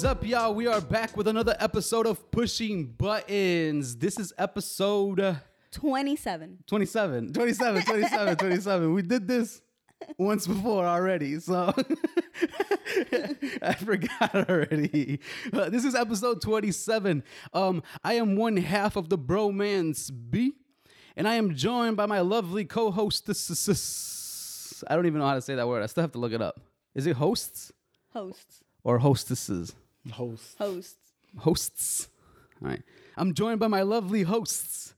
is up, y'all? We are back with another episode of Pushing Buttons. This is episode uh, 27. 27, 27, 27, 27. We did this once before already, so I forgot already. Uh, this is episode 27. Um, I am one half of the Bromance B, and I am joined by my lovely co-hostesses. I don't even know how to say that word. I still have to look it up. Is it hosts Hosts. or hostesses? Host. Hosts. hosts. All right. I'm joined by my lovely hosts.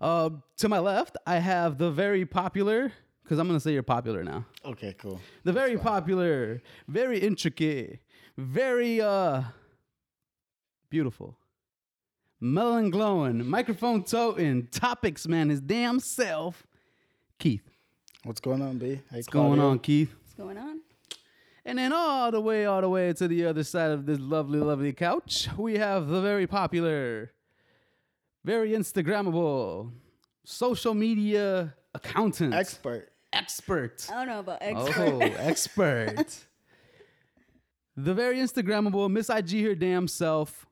Uh, to my left, I have the very popular, because I'm going to say you're popular now. Okay, cool. The very popular, very intricate, very uh beautiful, melon glowing, microphone toting, topics man, his damn self, Keith. What's going on, B? Hey, What's going on, Keith? What's going on? And then all the way, all the way to the other side of this lovely, lovely couch, we have the very popular, very Instagrammable, social media accountant, Expert. expert. I don't know about expert. Oh, expert. the very Instagrammable Miss IG her damn self,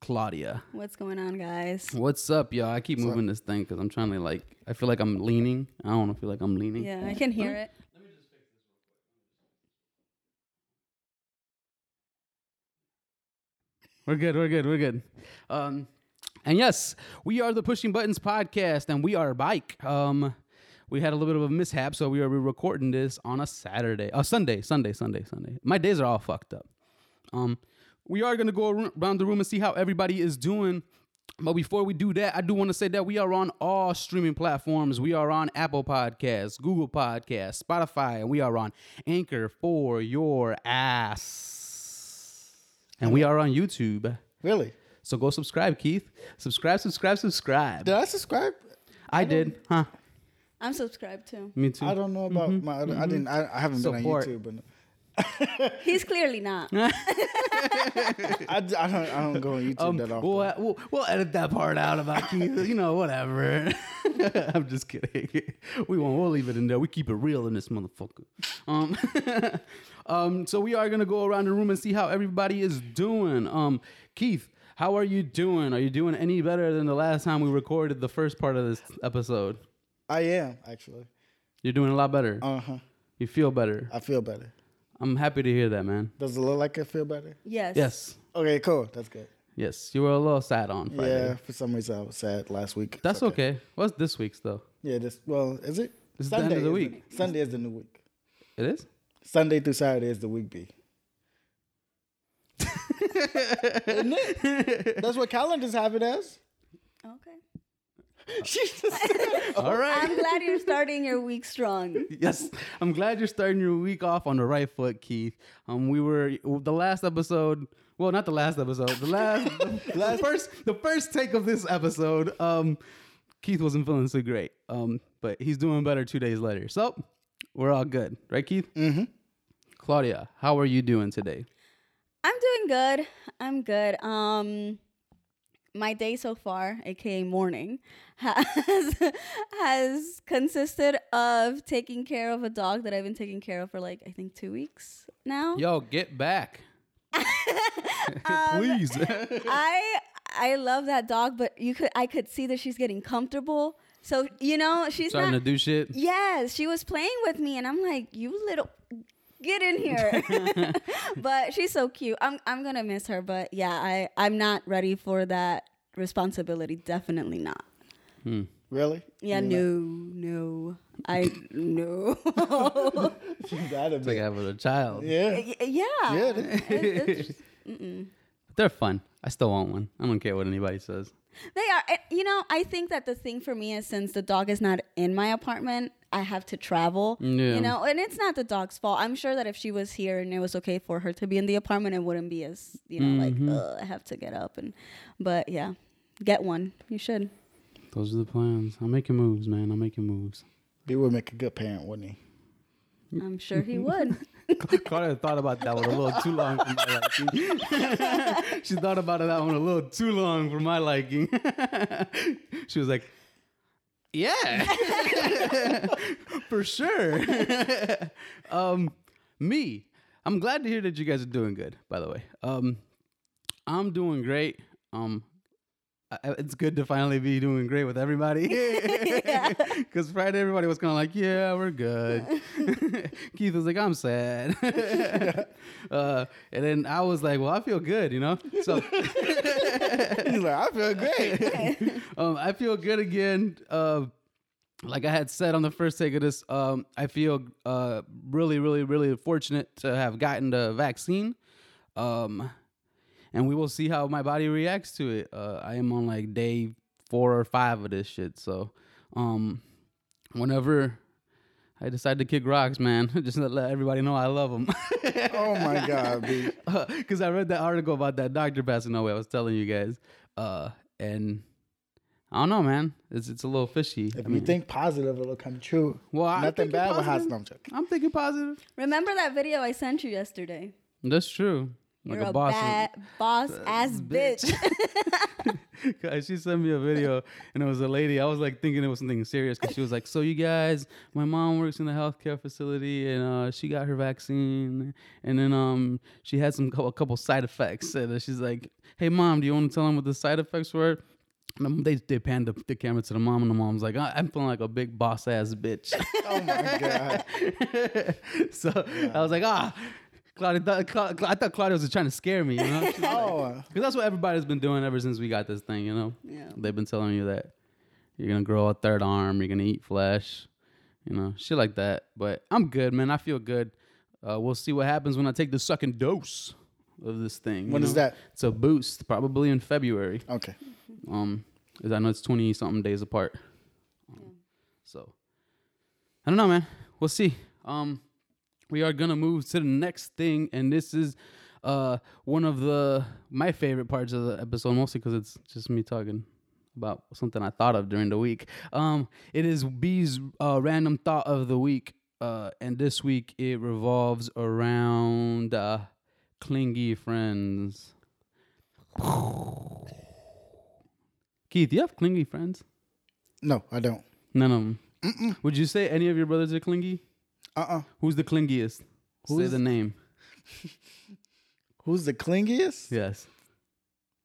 Claudia. What's going on, guys? What's up, y'all? I keep moving this thing because I'm trying to like. I feel like I'm leaning. I don't want feel like I'm leaning. Yeah, I can hear it. We're good. We're good. We're good. Um, and yes, we are the Pushing Buttons podcast, and we are bike. Um, we had a little bit of a mishap, so we are recording this on a Saturday, a Sunday, Sunday, Sunday, Sunday. My days are all fucked up. Um, we are gonna go around the room and see how everybody is doing. But before we do that, I do want to say that we are on all streaming platforms. We are on Apple Podcasts, Google Podcasts, Spotify, and we are on Anchor for your ass. And we are on YouTube. Really? So go subscribe, Keith. Subscribe, subscribe, subscribe. Did I subscribe? I did, huh? I'm subscribed too. Me too. I don't know about mm-hmm. my other. I mm-hmm. didn't. I, I haven't Support. been on YouTube, He's clearly not. I, I don't. I don't go on YouTube Um, that often. we'll, we'll, we'll edit that part out about Keith. You know, whatever. I'm just kidding. We won't. We'll leave it in there. We keep it real in this motherfucker. Um, um. So we are gonna go around the room and see how everybody is doing. Um, Keith, how are you doing? Are you doing any better than the last time we recorded the first part of this episode? I am actually. You're doing a lot better. Uh huh. You feel better. I feel better. I'm happy to hear that, man. Does it look like I feel better? Yes. Yes. Okay, cool. That's good. Yes. You were a little sad on Friday. Yeah. For some reason, I was sad last week. It's That's okay. What's this week's though? Yeah. This. Well, is it? This is the end of the is week. Sunday is the new week. It is? Sunday through Saturday is the week B. Isn't it? That's what calendars have it as. Okay. She just All right. I'm glad you're starting your week strong. yes, I'm glad you're starting your week off on the right foot, Keith. Um, we were the last episode. Well, not the last episode. The last, the first, the first take of this episode. Um, Keith wasn't feeling so great. Um, but he's doing better two days later. So we're all good, right, Keith? Mm-hmm. Claudia, how are you doing today? I'm doing good. I'm good. Um my day so far, aka morning, has has consisted of taking care of a dog that I've been taking care of for like I think 2 weeks now. Yo, get back, um, please. I I love that dog, but you could I could see that she's getting comfortable. So, you know, she's Starting not to do shit. Yes, she was playing with me, and I'm like, "You little, get in here." but she's so cute. I'm I'm gonna miss her, but yeah, I I'm not ready for that responsibility. Definitely not. Hmm. really. Yeah, no, no, I no. She gotta It's like be. having a child. Yeah. Y- yeah, Yeah. it is. It- it's- They're fun. I still want one. I don't care what anybody says. they are. You know, I think that the thing for me is since the dog is not in my apartment, I have to travel. Yeah. You know, and it's not the dog's fault. I'm sure that if she was here and it was okay for her to be in the apartment, it wouldn't be as you know like mm-hmm. Ugh, I have to get up and. But yeah, get one. You should. Those are the plans. I'm making moves, man. I'm making moves. He would make a good parent, wouldn't he? I'm sure he would. Claudia thought about that one a little too long for my liking. she thought about that one a little too long for my liking. she was like, "Yeah, for sure." um, me, I'm glad to hear that you guys are doing good. By the way, um, I'm doing great. Um, it's good to finally be doing great with everybody. Because Friday, everybody was kind of like, "Yeah, we're good." Keith was like, "I'm sad," uh, and then I was like, "Well, I feel good," you know. So He's like, I feel great. um, I feel good again. Uh, like I had said on the first take of this, um, I feel uh, really, really, really fortunate to have gotten the vaccine. Um, and we will see how my body reacts to it. Uh, I am on like day four or five of this shit. So, um, whenever I decide to kick rocks, man, just to let everybody know I love them. oh my god, B. Because I read that article about that doctor passing away. I was telling you guys, uh, and I don't know, man. It's it's a little fishy. If I you mean, think positive, it'll come true. well, I'm Nothing thinking bad will happen. positive. No, I'm. I'm thinking positive. Remember that video I sent you yesterday? That's true. Like You're a, boss. bad boss ass bitch. Guys, she sent me a video and it was a lady. I was like thinking it was something serious because she was like, "So you guys, my mom works in a healthcare facility and uh, she got her vaccine and then um she had some a couple side effects and she's like, "Hey mom, do you want to tell them what the side effects were?" And they they panned the, the camera to the mom and the mom's like, "I- "I'm feeling like a big boss ass bitch." Oh my god. so I was like, "Ah." Claudia, thought, Cla- Cla- I thought Claudia was trying to scare me, you know? She's Oh, Because that's what everybody's been doing ever since we got this thing, you know? Yeah. They've been telling you that you're going to grow a third arm, you're going to eat flesh, you know, shit like that. But I'm good, man. I feel good. Uh, we'll see what happens when I take the second dose of this thing. When you is that? It's a boost, probably in February. Okay. Um, 'cause I know it's 20 something days apart. Um, so, I don't know, man. We'll see. Um, we are gonna move to the next thing, and this is uh one of the my favorite parts of the episode, mostly because it's just me talking about something I thought of during the week. Um, it is B's uh, random thought of the week, uh, and this week it revolves around uh, clingy friends. Keith, do you have clingy friends? No, I don't. None of them. Would you say any of your brothers are clingy? Uh uh Who's the clingiest? Say Who's- the name. Who's the clingiest? Yes.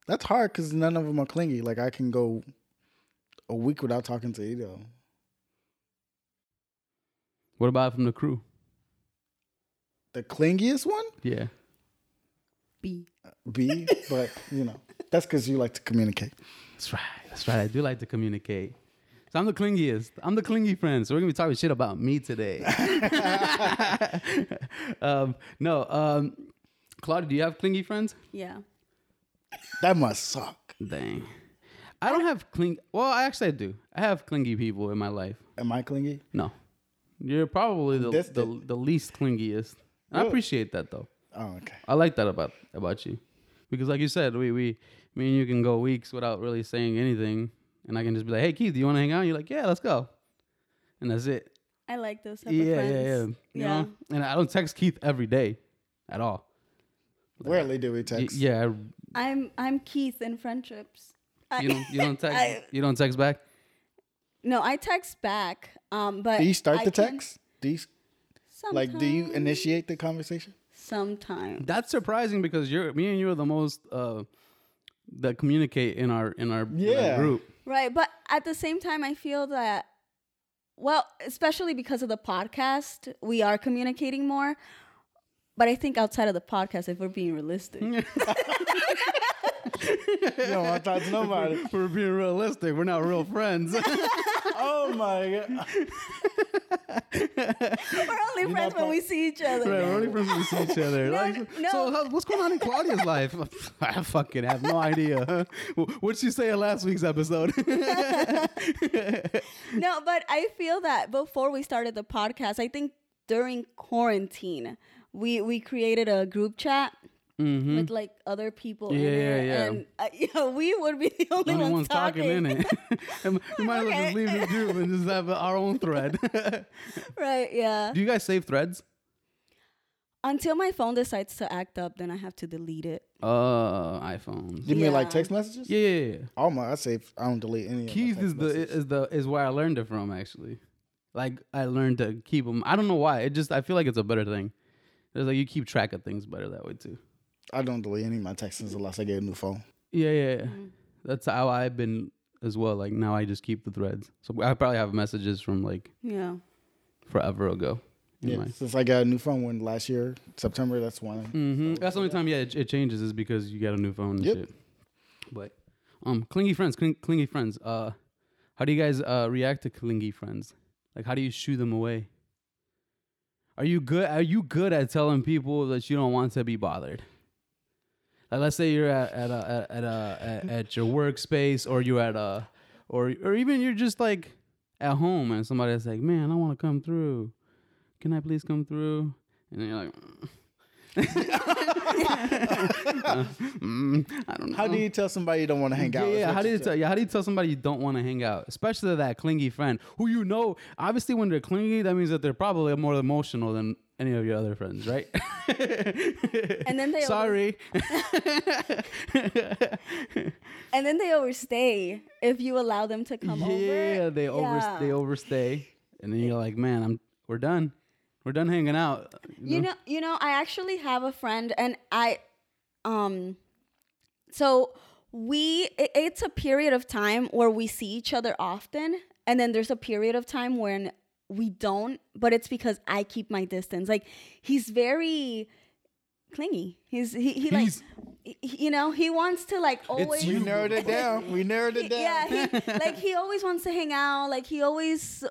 That's hard because none of them are clingy. Like I can go a week without talking to either. of 'em. What about from the crew? The clingiest one, Yeah. B. B. but you know, that's because you like to communicate. That's right. That's right. I do like to communicate. So I'm the clingiest. I'm the clingy friend. So we're gonna be talking shit about me today. um, no. Um, Claudia, do you have clingy friends? Yeah. That must suck. Dang. I don't have cling. Well, actually, I do. I have clingy people in my life. Am I clingy? No, you're probably the the, Distant. the least clingiest. I Really? appreciate that though. Oh, okay. I like that about about you, because like you said, we we me and you can go weeks without really saying anything, and I can just be like, "Hey, Keith, do you want to hang out?" And you're like, "Yeah, let's go," and that's it. I like those type Yeah, of yeah, friends. yeah. You Yeah. know, and I don't text Keith every day, at all. Rarely do we Y- text. yeah, I'm I'm Keith in friendships. You don't you don't text I- you don't text back. no, I text back. Um, but Do you start I the text? Do you like? Do you initiate the conversation? Sometimes. That's surprising because you're me and you are the most uh that communicate in our in our, in our group. Right, but at the same time, I feel that, well, especially because of the podcast, we are communicating more. But I think outside of the podcast, if we're being realistic, You don't want to talk to nobody. We're being realistic. We're not real friends. oh my god. we're only You're friends when we see each other. Right, we're only friends when we see each other. No, Like, no. So, how, what's going on in Claudia's life? I fucking have no idea. What'd she say in last week's episode? No, but I feel that before we started the podcast, I think during quarantine, we we created a group chat mm-hmm. with like other people in Yeah, it, yeah, yeah. and uh, you know, we would be the only, Only ones, one's talking, in it. we might as well just leave the group and just have our own thread. right? Yeah. Do you guys save threads? Until my phone decides to act up, then I have to delete it. Uh, iPhones. You mean like text messages? Yeah, yeah, yeah. Oh my, I save. I don't delete any. Keith of my is text the messages. is the is where I learned it from actually. Like I learned to keep them. I don't know why. It just I feel like it's a better thing. There's like you keep track of things better that way too. I don't delete any of my texts unless I get a new phone. Yeah, yeah, yeah. That's how I've been as well. Like now, I just keep the threads. So I probably have messages from like Yeah. forever ago. Yeah, my- since I got a new phone when last year September, that's when. Mhm. That's the only time, yeah, it, it changes is because you got a new phone and Yep. shit. But um, clingy friends, cling, clingy friends. Uh, how do you guys uh react to clingy friends? Like, how do you shoo them away? Are you good? Are you good at telling people that you don't want to be bothered? Like, let's say you're at at a, at a, at, at your workspace, or you're at a, or or even you're just like at home, and somebody's like, "Man, I want to come through. Can I please come through?" And then you're like. Mm, I don't know. How do you tell somebody you don't want to hang out? That's yeah. How do you tell? Yeah, how do you tell somebody you don't want to hang out, especially that clingy friend who you know? Obviously, when they're clingy, that means that they're probably more emotional than any of your other friends, right? And then they sorry. And then they overstay if you allow them to come over. yeah, they over Yeah. they overstay, and then you're like, man, I'm we're done, we're done hanging out. You know, you know, I actually have a friend, and I, um, so we, it, it's a period of time where we see each other often, and then there's a period of time when we don't, but it's because I keep my distance. Like he's very clingy. He's he, he like, He's- he- you know, he wants to like always. We narrowed it down. We narrowed it down. Yeah, he, like he always wants to hang out. Like he always,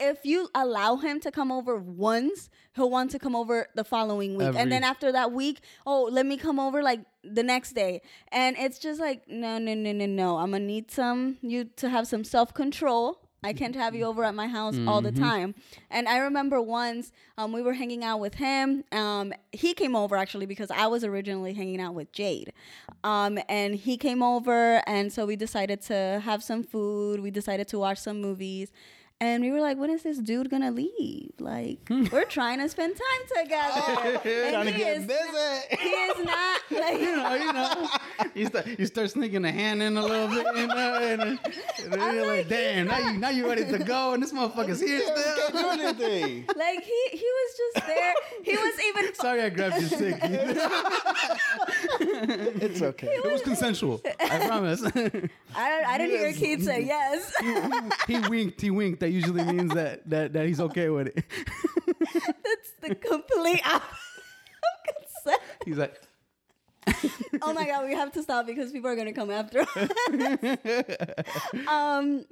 if you allow him to come over once, he'll want to come over the following week, Every- and then after that week, oh, let me come over like the next day, and it's just like no, no, no, no, no. I'm gonna need some you to have some self control. I can't have you over at my house all the time. And I remember once um, we were hanging out with him. Um, he came over actually because I was originally hanging out with Jade. Um, and he came over, and so we decided to have some food. We decided to watch some movies. And we were like, when is this dude gonna leave? Like, we're trying to spend time together. and Trying to he get is, busy. He is not like you know, you know, you start, you start sneaking a hand in a little bit, you know, and, then- and then you're like, damn, now you now you ready to go, and this motherfucker's here Can't still. do anything. like he he was just there. He was even Sorry, I grabbed your stick. It's okay. It was consensual. I promise. I, I didn't hear Keith say yes. he winked. He winked. That usually means that that, that he's okay with it. That's the complete opposite of consent. He's like, Oh my god, we have to stop because people are gonna come after us. um,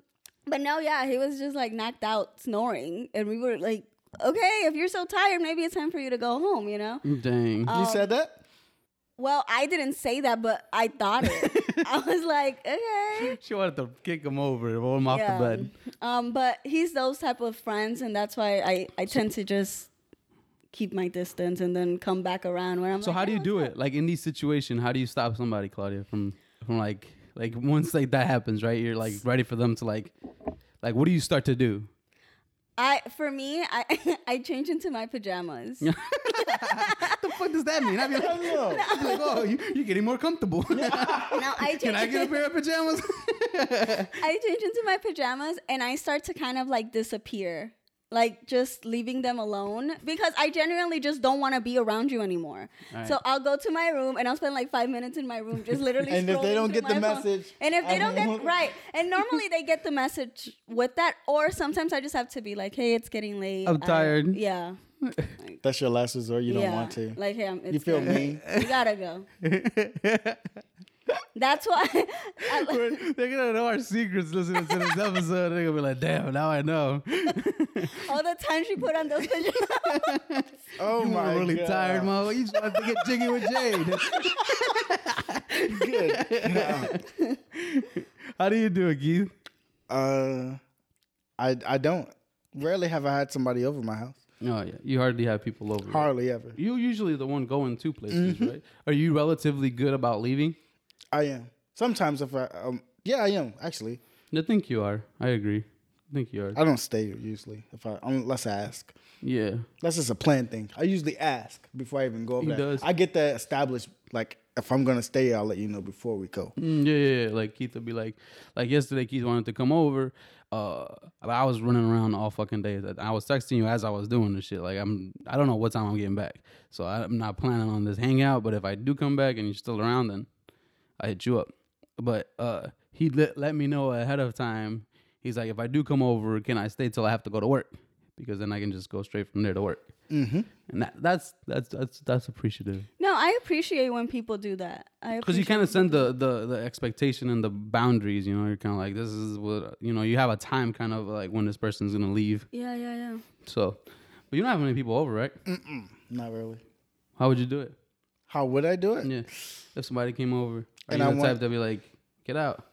but no, yeah, he was just like knocked out snoring, and we were like, okay, if you're so tired, maybe it's time for you to go home. You know. dang. You said that? Well, I didn't say that, but I thought it. I was like, okay. she wanted to kick him over, roll him off the bed. Um, but he's those type of friends, and that's why I, I tend to just keep my distance and then come back around where I'm. So like, how do you oh, do what's it? Like in these situations, how do you stop somebody, Claudia, from from like like once like that happens, right? You're like ready for them to like like what do you start to do? I for me, I I change into my pajamas. what the fuck does that mean? I'd be like, I'd be like oh, you, you're getting more comfortable. No, I change. Can I get a pair of pajamas? I change into my pajamas and I start to kind of like disappear. Like just leaving them alone because I genuinely just don't want to be around you anymore. Alright. So I'll go to my room and I'll spend like five minutes in my room just literally. And if they don't get the phone. message, and if they I don't don't- get right, and normally they get the message with that, or sometimes I just have to be like, "Hey, it's getting late. I'm I- tired." yeah, That's your last resort. You don't yeah. want to. Like, hey, I'm, it's You feel me? You gotta go. That's why. We're- They're gonna know our secrets listening to this episode. They're gonna be like, damn, now I know. all the time she put on those pajamas. Oh You my were really God. tired, mama. You just want to get jiggy with Jade. Good. How do you do it, Keith? Uh, I I don't. Rarely have I had somebody over my house. Oh yeah, you hardly have people over. right? Hardly ever. You usually the one going to places, right? Are you relatively good about leaving? I am. Sometimes if I um yeah I am actually. I think you are. I agree. I think you are. I don't stay usually if I unless I ask. Yeah. That's just a plan thing. I usually ask before I even go over He there. does. I get that established like if I'm gonna stay, I'll let you know before we go. Mm, yeah, yeah, yeah. Like Keith would be like, like yesterday, Keith wanted to come over. Uh, but I was running around all fucking day. I was texting you as I was doing this shit. Like I'm, I don't know what time I'm getting back. So I'm not planning on this hangout. But if I do come back and you're still around, then I hit you up. But uh, he let let me know ahead of time. He's like, if I do come over, can I stay till I have to go to work? Because then I can just go straight from there to work. Mm-hmm. And that, that's that's that's that's appreciative. No, I appreciate when people do that. I because you kind of send the, the the expectation and the boundaries you know you're kind of like this is what you know you have a time kind of like when this person's gonna leave Yeah, yeah, yeah. so but you don't have many people over right Not really. how would you do it How would I do it? yeah if somebody came over are And you I the want- type to be like get out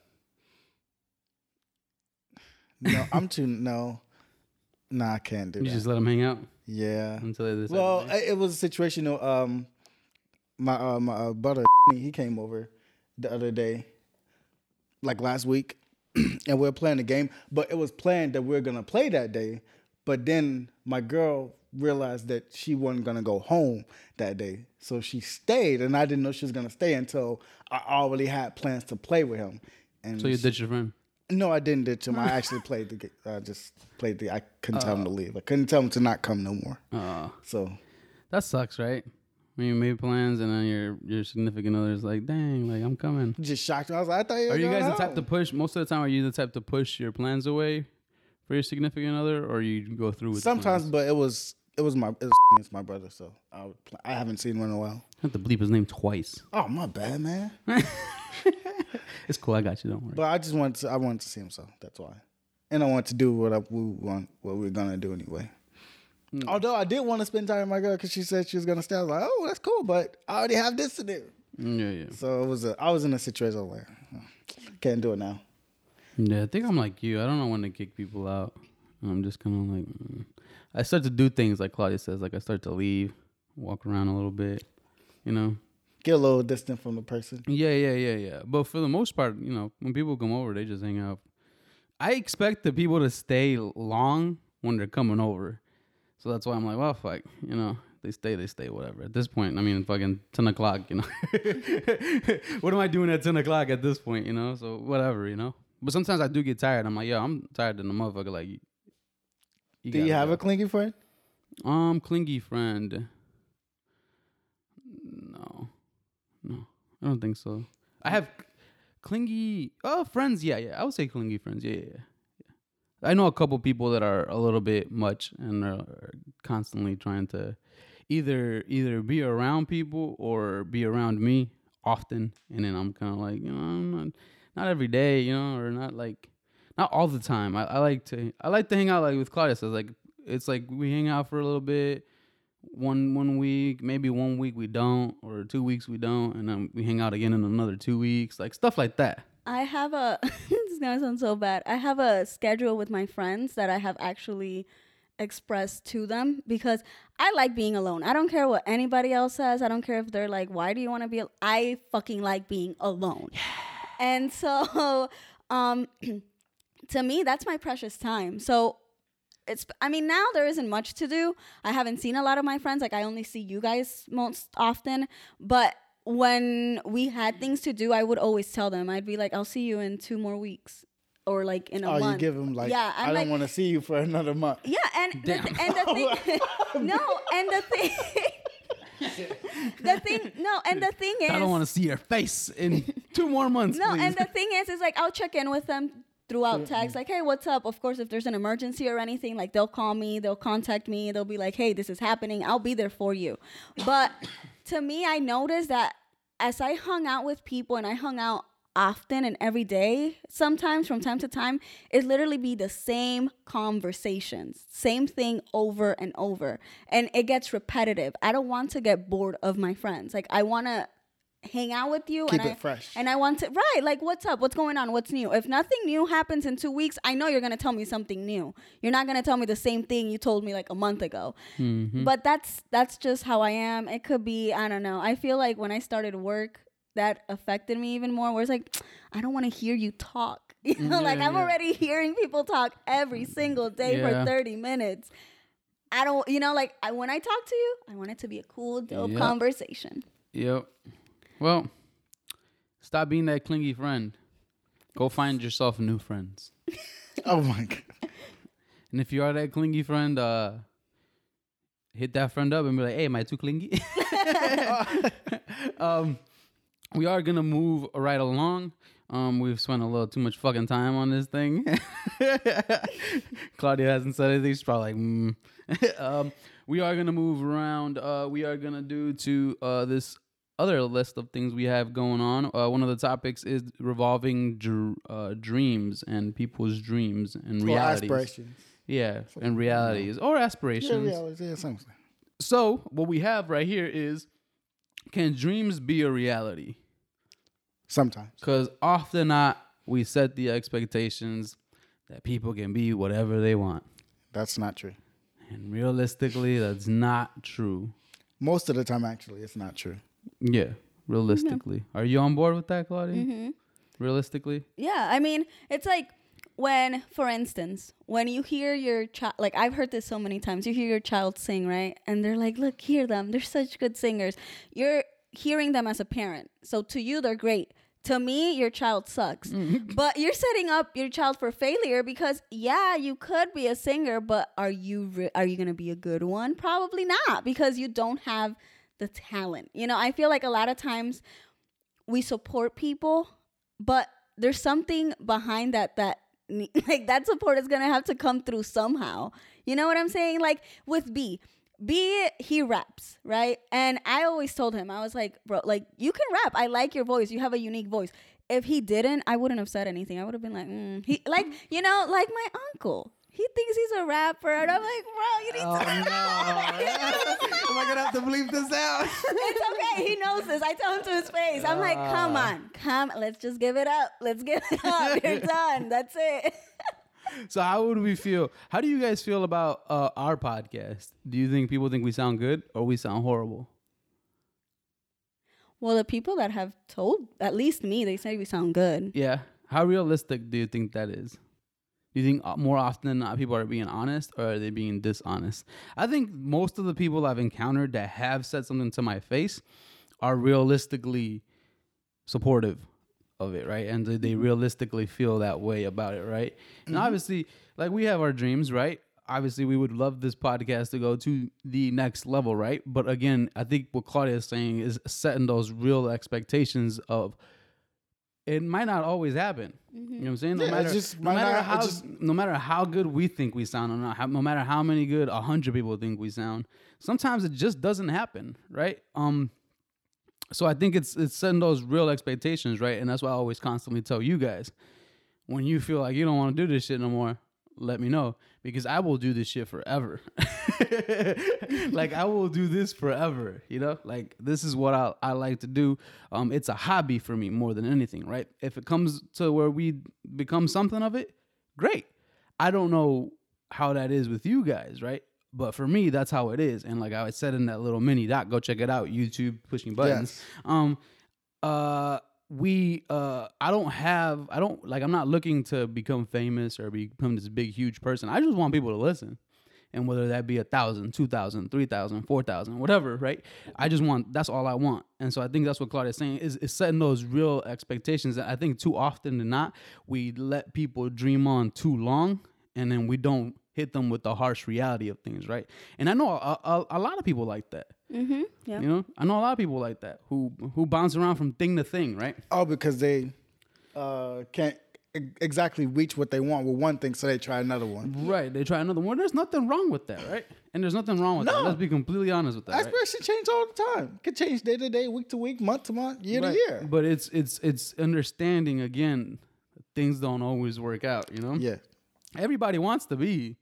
No, I'm too no. Nah, I can't do you that. just let them hang out yeah. until they Well. It was a situation. Um, my uh, my uh, brother he came over the other day, like last week, and we were playing the game. But it was planned that we are gonna play that day. But then my girl realized that she wasn't gonna go home that day, so she stayed, and I didn't know she was gonna stay until I already had plans to play with him. And so you she- ditch your friend no, I didn't ditch him. I actually played the. I just played the. I couldn't tell him to leave. I couldn't tell him to not come no more. uh So that sucks right when you made plans and then your your significant other is like dang like i'm coming just shocked. I was like, I thought you were Are you guys the type to push? Most of the time, are you the type to push your plans away for your significant other, or you go through with? Sometimes, but it was it was my it was, it's my brother, so I would pl- I haven't seen him in a while. I have to bleep his name twice. Oh my bad, man. It's cool. I got you. Don't worry. But I just wanted to, I wanted to see him, so that's why. And I want to do what I, we want what we are gonna do anyway. Hmm. Although I did want to spend time with my girl because she said she was gonna stay. I was like, oh, that's cool, but I already have this to do. Mm, yeah, yeah, So it was a I was in a situation I was like, "Oh, can't do it now. yeah. I think I'm like you. I don't know when to kick people out. I'm just kind of like, mm. I start to do things like Claudia says. Like I start to leave, walk around a little bit. You know. Get a little distant from the person. Yeah, yeah, yeah, yeah. But for the most part, you know, when people come over, they just hang out. I expect the people to stay long when they're coming over. So that's why I'm like, well, fuck, you know, they stay, they stay, whatever. At this point, I mean, fucking 10 o'clock, you know. what am I doing at 10 o'clock at this point, you know? So whatever, you know. But sometimes I do get tired. I'm like, yo, I'm tired than the motherfucker. Like, you, Do you have go. a clingy friend? Um, clingy friend. No, no, I don't think so. I have clingy. Oh, friends. Yeah, yeah. I would say clingy friends. Yeah, yeah, yeah. I know a couple people that are a little bit much and are constantly trying to either either be around people or be around me often, and then I'm kind of like, you know, I'm not not every day, you know, or not like not all the time. I, I like to I like to hang out like with Claudia says, like it's like we hang out for a little bit, one one week, maybe one week we don't, or two weeks we don't, and then we hang out again in another two weeks, like stuff like that. I have a this is gonna sound so bad. I have a schedule with my friends that I have actually expressed to them because I like being alone. I don't care what anybody else says. I don't care if they're like, "Why do you want to be?" al-" I fucking like being alone. And so, um, to me, that's my precious time. So it's i mean now there isn't much to do i haven't seen a lot of my friends like i only see you guys most often but when we had things to do i would always tell them i'd be like i'll see you in two more weeks or like in a Oh, month you give them like, yeah I I'm don't want to see you for another month. yeah and the, Damn. th- and the thing no and the thing the thing no and the thing is I don't want to see your face in two more months. no, please. and the thing is, is like I'll check in with them throughout mm-hmm. tags, like, hey, what's up? Of course, if there's an emergency or anything, like they'll call me, they'll contact me, they'll be like, hey, this is happening. I'll be there for you. But to me, I noticed that as I hung out with people and I hung out often and every day, sometimes from time to time, it literally be the same conversations, same thing over and over. And it gets repetitive. I don't want to get bored of my friends. Like I want to hang out with you Keep and it I, fresh. and I want to right, like what's up? What's going on? What's new? If nothing new happens in 2 weeks, I know you're going to tell me something new. You're not going to tell me the same thing you told me like a month ago. Mm-hmm. But that's that's just how I am. It could be, I don't know. I feel like when I started work, that affected me even more. Where it's like, I don't want to hear you talk. You know, like I'm yeah. already hearing people talk every single day Yeah. for 30 minutes. I don't, you know, like I, when I talk to you, I want it to be a cool, dope Yeah. conversation. Yep. Well, stop being that clingy friend. Go find yourself new friends. Oh my god. And if you are that clingy friend, uh, hit that friend up and be like, "Hey, am I too clingy?" um, we are gonna move right along. Um, we've spent a little too much fucking time on this thing. Claudia hasn't said anything. She's probably like, mm. um, we are gonna move around. Uh, we are gonna do to uh, this other list of things we have going on. Uh, one of the topics is revolving dr- uh, dreams and people's dreams and Or realities. aspirations. Yeah, and realities or Yeah, aspirations. Yeah, something. So, what we have right here is can dreams be a reality? Sometimes. Because often not, we set the expectations that people can be whatever they want. That's not true. And realistically, that's not true. Most of the time, actually, it's not true. Yeah, realistically. Are you on board with that, Claudia? Mm-hmm. Realistically? Yeah, I mean, it's like when, for instance, when you hear your child, like I've heard this so many times, you hear your child sing, right? And they're like, look, hear them. They're such good singers. You're hearing them as a parent. So to you, they're great. To me, your child sucks. but you're setting up your child for failure because, yeah, you could be a singer, but are you re- are you gonna be a good one? Probably not because you don't have the talent. You know, I feel like a lot of times we support people, but there's something behind that that like that support is gonna have to come through somehow. You know what I'm saying? Like with B. B he raps, right? And I always told him, I was like, bro, like you can rap. I like your voice. You have a unique voice. If he didn't, I wouldn't have said anything. I would have been like, mm. he like, you know, like my uncle. He thinks he's a rapper, and I'm like, bro, you need to." Oh, to. Am I going to have to bleep this out? it's okay. He knows this. I tell him to his face. I'm like, come Ah. on, come. Let's just give it up. Let's give it up. You're done. That's it. so, how would we feel? How do you guys feel about uh, our podcast? Do you think people think we sound good or we sound horrible? Well, the people that have told, at least me, they say we sound good. Yeah. How realistic do you think that is? Do you think uh, more often than not people are being honest or are they being dishonest? I think most of the people I've encountered that have said something to my face are realistically supportive of it, right? And they- they realistically feel that way about it, right? And obviously, like we have our dreams, right? Obviously, we would love this podcast to go to the next level, right? But again, I think what Claudia is saying is setting those real expectations of it might not always happen. You know what I'm saying? No Yeah, matter, just no matter not- how just- no matter how good we think we sound, or not, how, no matter how many good a hundred people think we sound, sometimes it just doesn't happen, right? Um, so I think it's it's setting those real expectations, right? And that's why I always constantly tell you guys, when you feel like you don't want to do this shit no more, let me know because I will do this shit forever. like I will do this forever, you know? Like this is what I I like to do. Um it's a hobby for me more than anything, right? If it comes to where we become something of it, great. I don't know how that is with you guys, right? But for me, that's how it is. And like I said in that little mini doc, go check it out. YouTube pushing buttons. Um uh we uh I don't have I don't like I'm not looking to become famous or become this big huge person. I just want people to listen. And whether that be a thousand, two thousand, three thousand, four thousand, whatever, right? I just want that's all I want. And so I think that's what Claudia's saying is, is setting those real expectations. And I think too often than not, we let people dream on too long and then we don't hit them with the harsh reality of things, right? And I know a, a, a lot of people like that. Mm-hmm. Yeah. You know, I know a lot of people like that who who bounce around from thing to thing, right? Oh, because they uh, can't e- exactly reach what they want with one thing, so they try another one. Right. They try another one. There's nothing wrong with that, right? And there's nothing wrong with that. Let's be completely honest with that. Right? Aspiration change all the time. Could change day to day, week to week, month to month, year Right. to year. But it's it's it's understanding again. Things don't always work out. You know. Yeah. Everybody wants to be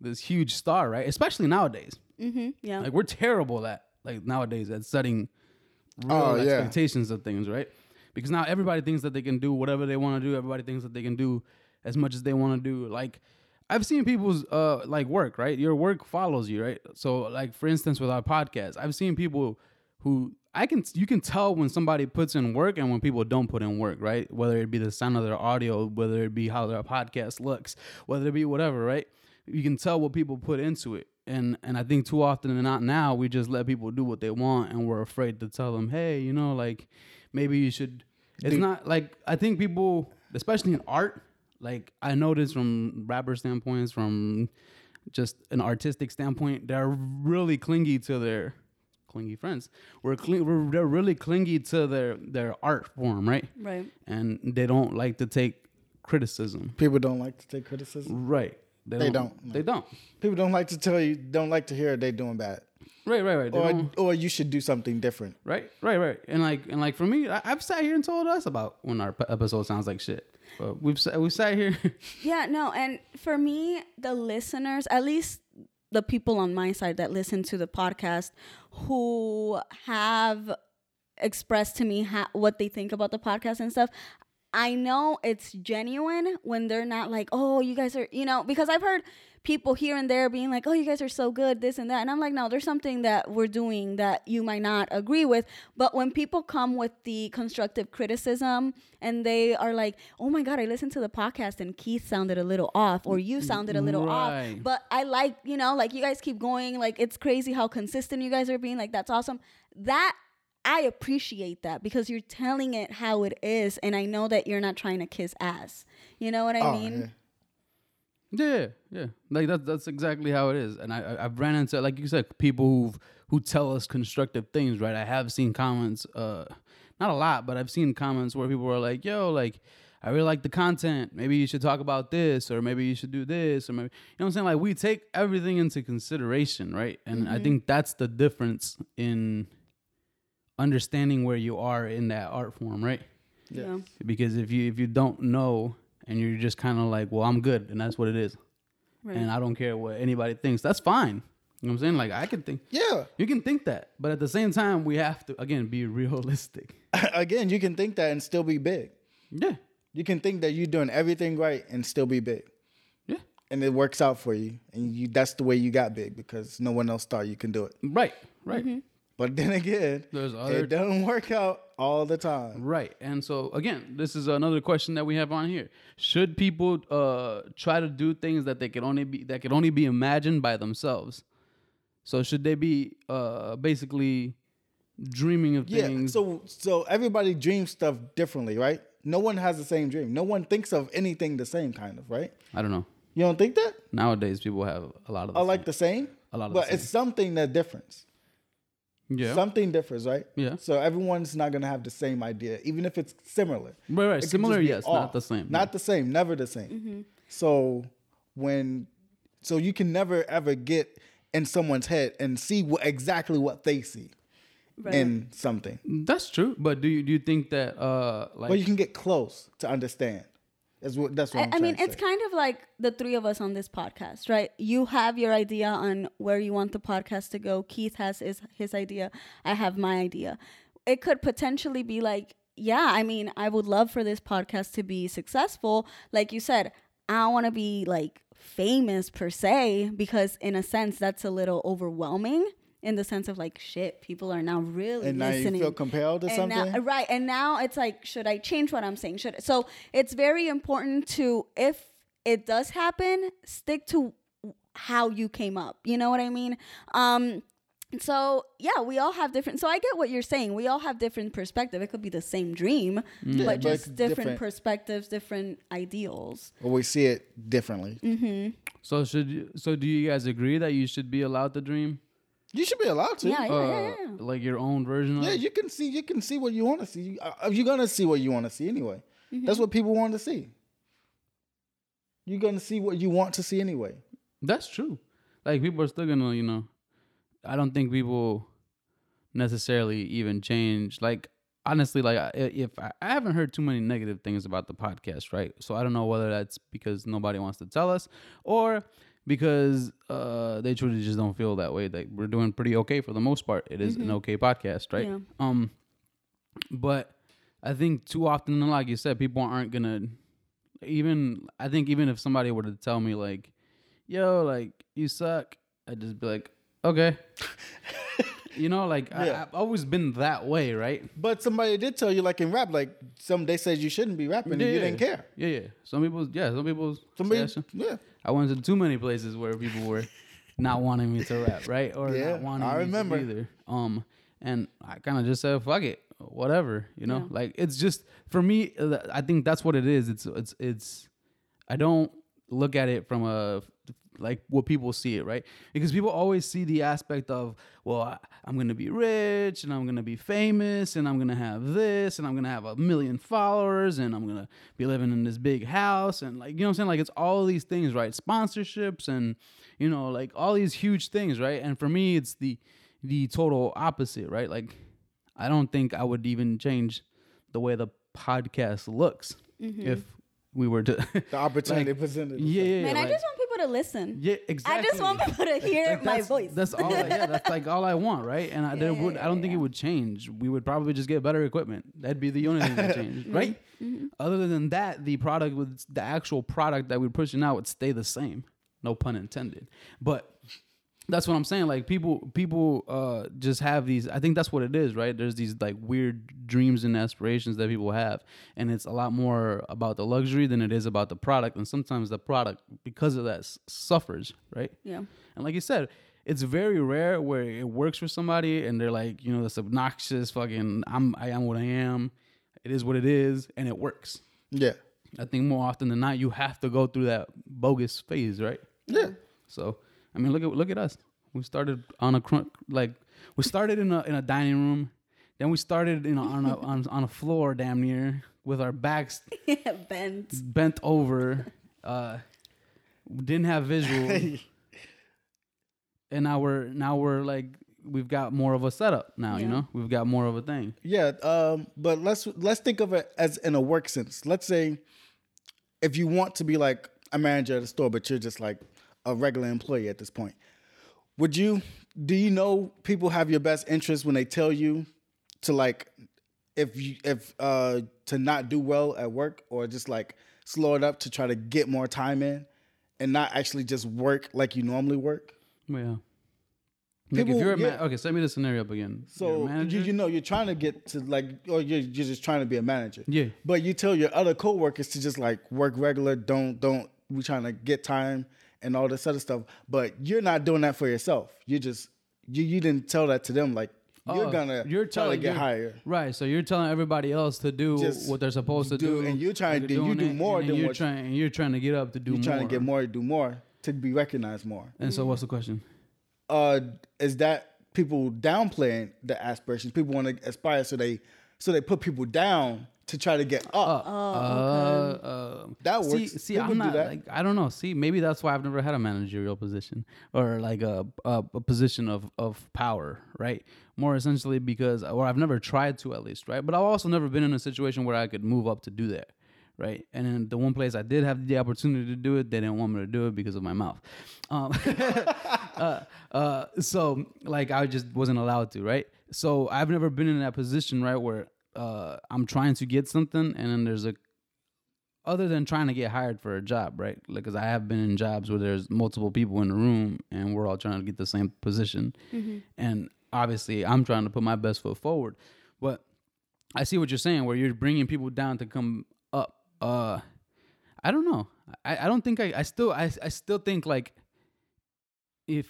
this huge star, right? Especially nowadays. Mm-hmm. Yeah. Like we're terrible at like nowadays at setting real Oh, yeah. expectations of things, right? Because now everybody thinks that they can do whatever they want to do. Everybody thinks that they can do as much as they want to do. Like I've seen people's uh like work, right? Your work follows you, right? So like for instance with our podcast, I've seen people who I can you can tell when somebody puts in work and when people don't put in work, right? Whether it be the sound of their audio, whether it be how their podcast looks, whether it be whatever, right? You can tell what people put into it. And and I think too often and not now we just let people do what they want and we're afraid to tell them, hey, you know, like maybe you should. It's Do- not like I think people, especially in art, like I noticed from rapper standpoints, from just an artistic standpoint, they're really clingy to their clingy friends. We're, cling, we're they're really clingy to their their art form, right? Right. And they don't like to take criticism, People don't like to take criticism. right? They don't, no. They don't. People don't like to tell you, don't like to hear they doing bad, Right, right, right. They or don't- or you should do something different. Right, right, right. And like, and like for me, I, I've sat here and told us about when our p- episode sounds like shit. But we've sat, we sat here. Yeah, no, and for me, the listeners, at least the people on my side that listen to the podcast, who have expressed to me ha- what they think about the podcast and stuff. I know it's genuine when they're not like, oh, you guys are, you know, because I've heard people here and there being like, oh, you guys are so good, this and that. And I'm like, no, there's something that we're doing that you might not agree with. But when people come with the constructive criticism and they are like, oh my God, I listened to the podcast and Keith sounded a little off or you sounded a little Right. off. But I like, you know, like you guys keep going. Like it's crazy how consistent you guys are being. Like that's awesome. That I appreciate that because you're telling it how it is, and I know that you're not trying to kiss ass. You know what I Oh, mean? yeah. yeah, yeah. Like that's that's exactly how it is. And I, I I've ran into like you said people who who tell us constructive things. Right. I have seen comments. Uh, not a lot, but I've seen comments where people are like, "Yo, like." I really like the content. Maybe you should talk about this, or maybe you should do this, or maybe you know what I'm saying. Like we take everything into consideration, right? And I think that's the difference in understanding where you are in that art form, right? Yeah. because if you if you don't know and you're just kind of like well i'm good and that's what it is Right. and i don't care what anybody thinks that's fine you know what i'm saying like i can think Yeah. you can think that but at the same time we have to again be realistic Again, you can think that and still be big. yeah You can think that you're doing everything right and still be big. yeah And it works out for you. And you that's the way you got big because no one else thought you can do it. right right mm-hmm. But then again, There's other- it doesn't work out all the time. right and so again this is another question that we have on here should people uh try to do things that they can only be that can only be imagined by themselves so should they be uh basically dreaming of things? Yeah. things So so everybody dreams stuff differently, right? No one has the same dream. No one thinks of anything the same kind of, right? i don't know You don't think that? Nowadays, people have a lot of. I like the same. A lot of but the it's something that differs. Yeah, Something differs, right? Yeah. So everyone's not gonna have the same idea, even if it's similar. right, right. It Similar, just be yes, not the same. Not the same, never the same. So when, so you can never ever get in someone's head and see what, exactly what they see Right. in something, That's true. But do you do you think that uh like but you can get close to understand. That's what that's what I, I mean, it's say. kind of like the three of us on this podcast, right? You have your idea on where you want the podcast to go. Keith has his his idea. I have my idea. It could potentially be like, yeah, I mean, I would love for this podcast to be successful. Like you said, I want to be like famous per se because in a sense that's a little overwhelming in the sense of like shit people are now really and now listening you feel compelled to and something. now, right and now it's like should i change what i'm saying should so it's very important to if it does happen stick to how you came up you know what i mean um so yeah we all have different so i get what you're saying we all have different perspective it could be the same dream Yeah, but but just it's different, different. perspectives different ideals or we see it differently. mm-hmm. so should you, so do you guys agree that you should be allowed to dream You should be allowed to. yeah yeah, uh, yeah, yeah. like your own version of Yeah, it? you can see you can see what you want to see. Uh, You're gonna see what you want to see anyway. Mm-hmm. That's what people want to see. You're gonna see what you want to see anyway. That's true. Like people are still gonna, you know, I don't think people necessarily even change. Like honestly, like if I, I haven't heard too many negative things about the podcast, right? So I don't know whether that's because nobody wants to tell us or because uh, they truly just don't feel that way. Like we're doing pretty okay for the most part. It is an okay podcast, right? Yeah. Um, but I think too often, like you said, people aren't gonna even. I think even if somebody were to tell me like, "Yo, like you suck," I'd just be like, "Okay." you know, like I, Yeah. I've always been that way, right? But somebody did tell you, like in rap, like some they said you shouldn't be rapping, and you didn't care. Yeah, yeah. Some people, yeah, some people. say I Somebody, should- yeah, I went to too many places where people were not wanting me to rap, right? Or Yeah, not wanting I me to remember. either. Um, and I kind of just said, "Fuck it, whatever," you know. Yeah. Like it's just for me. uh, I think that's what it is. It's it's it's. I don't look at it from a like what people see it, right? Because people always see the aspect of, well, I, I'm gonna be rich and I'm gonna be famous and I'm gonna have this and I'm gonna have a million followers and I'm gonna be living in this big house and like you know what I'm saying? Like it's all these things, right? Sponsorships and you know, like all these huge things, right? And for me it's the the total opposite, right? Like I don't think I would even change the way the podcast looks mm-hmm. if we were to The opportunity Like, presented. yeah, yeah, yeah, Man, I just want people to listen. yeah, exactly. I just want people to hear Like, my voice. That's all. I, yeah, that's like all I want, right? And I, there Yeah, would, I don't think yeah. it would change. We would probably just get better equipment. That'd be the only thing that changed, right? Mm-hmm. Other than that, the product would, the actual product that we're pushing out would stay the same. No pun intended. But that's what I'm saying. Like people, people uh, just have these. I think that's what it is, right? There's these like weird dreams and aspirations that people have, and it's a lot more about the luxury than it is about the product. And sometimes the product, because of that, s- suffers, right? yeah. And like you said, it's very rare where it works for somebody and they're like, you know, this obnoxious fucking I'm I am what I am. It is what it is and it works. Yeah. I think more often than not you have to go through that bogus phase, right? Yeah. So, I mean, look at look at us. We started on a crunk like we started in a in a dining room, then we started in a, on a on, on a floor damn near with our backs Bent. bent over. Uh, didn't have visual, and now we're now we're like we've got more of a setup now. You know, we've got more of a thing. Yeah, um, but let's let's think of it as in a work sense. Let's say if you want to be like a manager at a store, but you're just like a regular employee at this point, would you? Do you know people have your best interest when they tell you to like if you if uh to not do well at work or just like slow it up to try to get more time in and not actually just work like you normally work? Well, yeah. Like People- if you're a yeah. okay, send me the scenario up again. So you, you know you're trying to get to like or you're, you're just trying to be a manager. Yeah. But you tell your other coworkers to just like work regular, don't don't we trying to get time and all this other stuff. But you're not doing that for yourself. You just you you didn't tell that to them like you're Oh, gonna you're try to telling- get you're- higher. Right, so you're telling everybody else to do Just what they're supposed to do, do, and you're trying to- you're you do more and than you're what- trying. and You're trying to get up to do You're more. trying to get more, to do more to be recognized more. And so, what's the question? uh is that people downplaying the aspirations. People want to aspire, so they so they put people down to try to get up. Uh, uh, That works. See, People I'm do not that. like I don't know. See, maybe that's why I've never had a managerial position or like a a, a position of of power, right? More essentially because, or I've never tried to at least, right? But I've also never been in a situation where I could move up to do that, right? And in the one place I did have the opportunity to do it, they didn't want me to do it because of my mouth. Um, uh, uh, so like I just wasn't allowed to, right? So I've never been in that position, right, where uh, I'm trying to get something, and then there's a other than trying to get hired for a job, right? Like, cause I have been in jobs where there's multiple people in the room and we're all trying to get the same position, and obviously I'm trying to put my best foot forward. But I see what you're saying, where you're bringing people down to come up. Uh, I don't know. I, I don't think I, I still I, I still think like if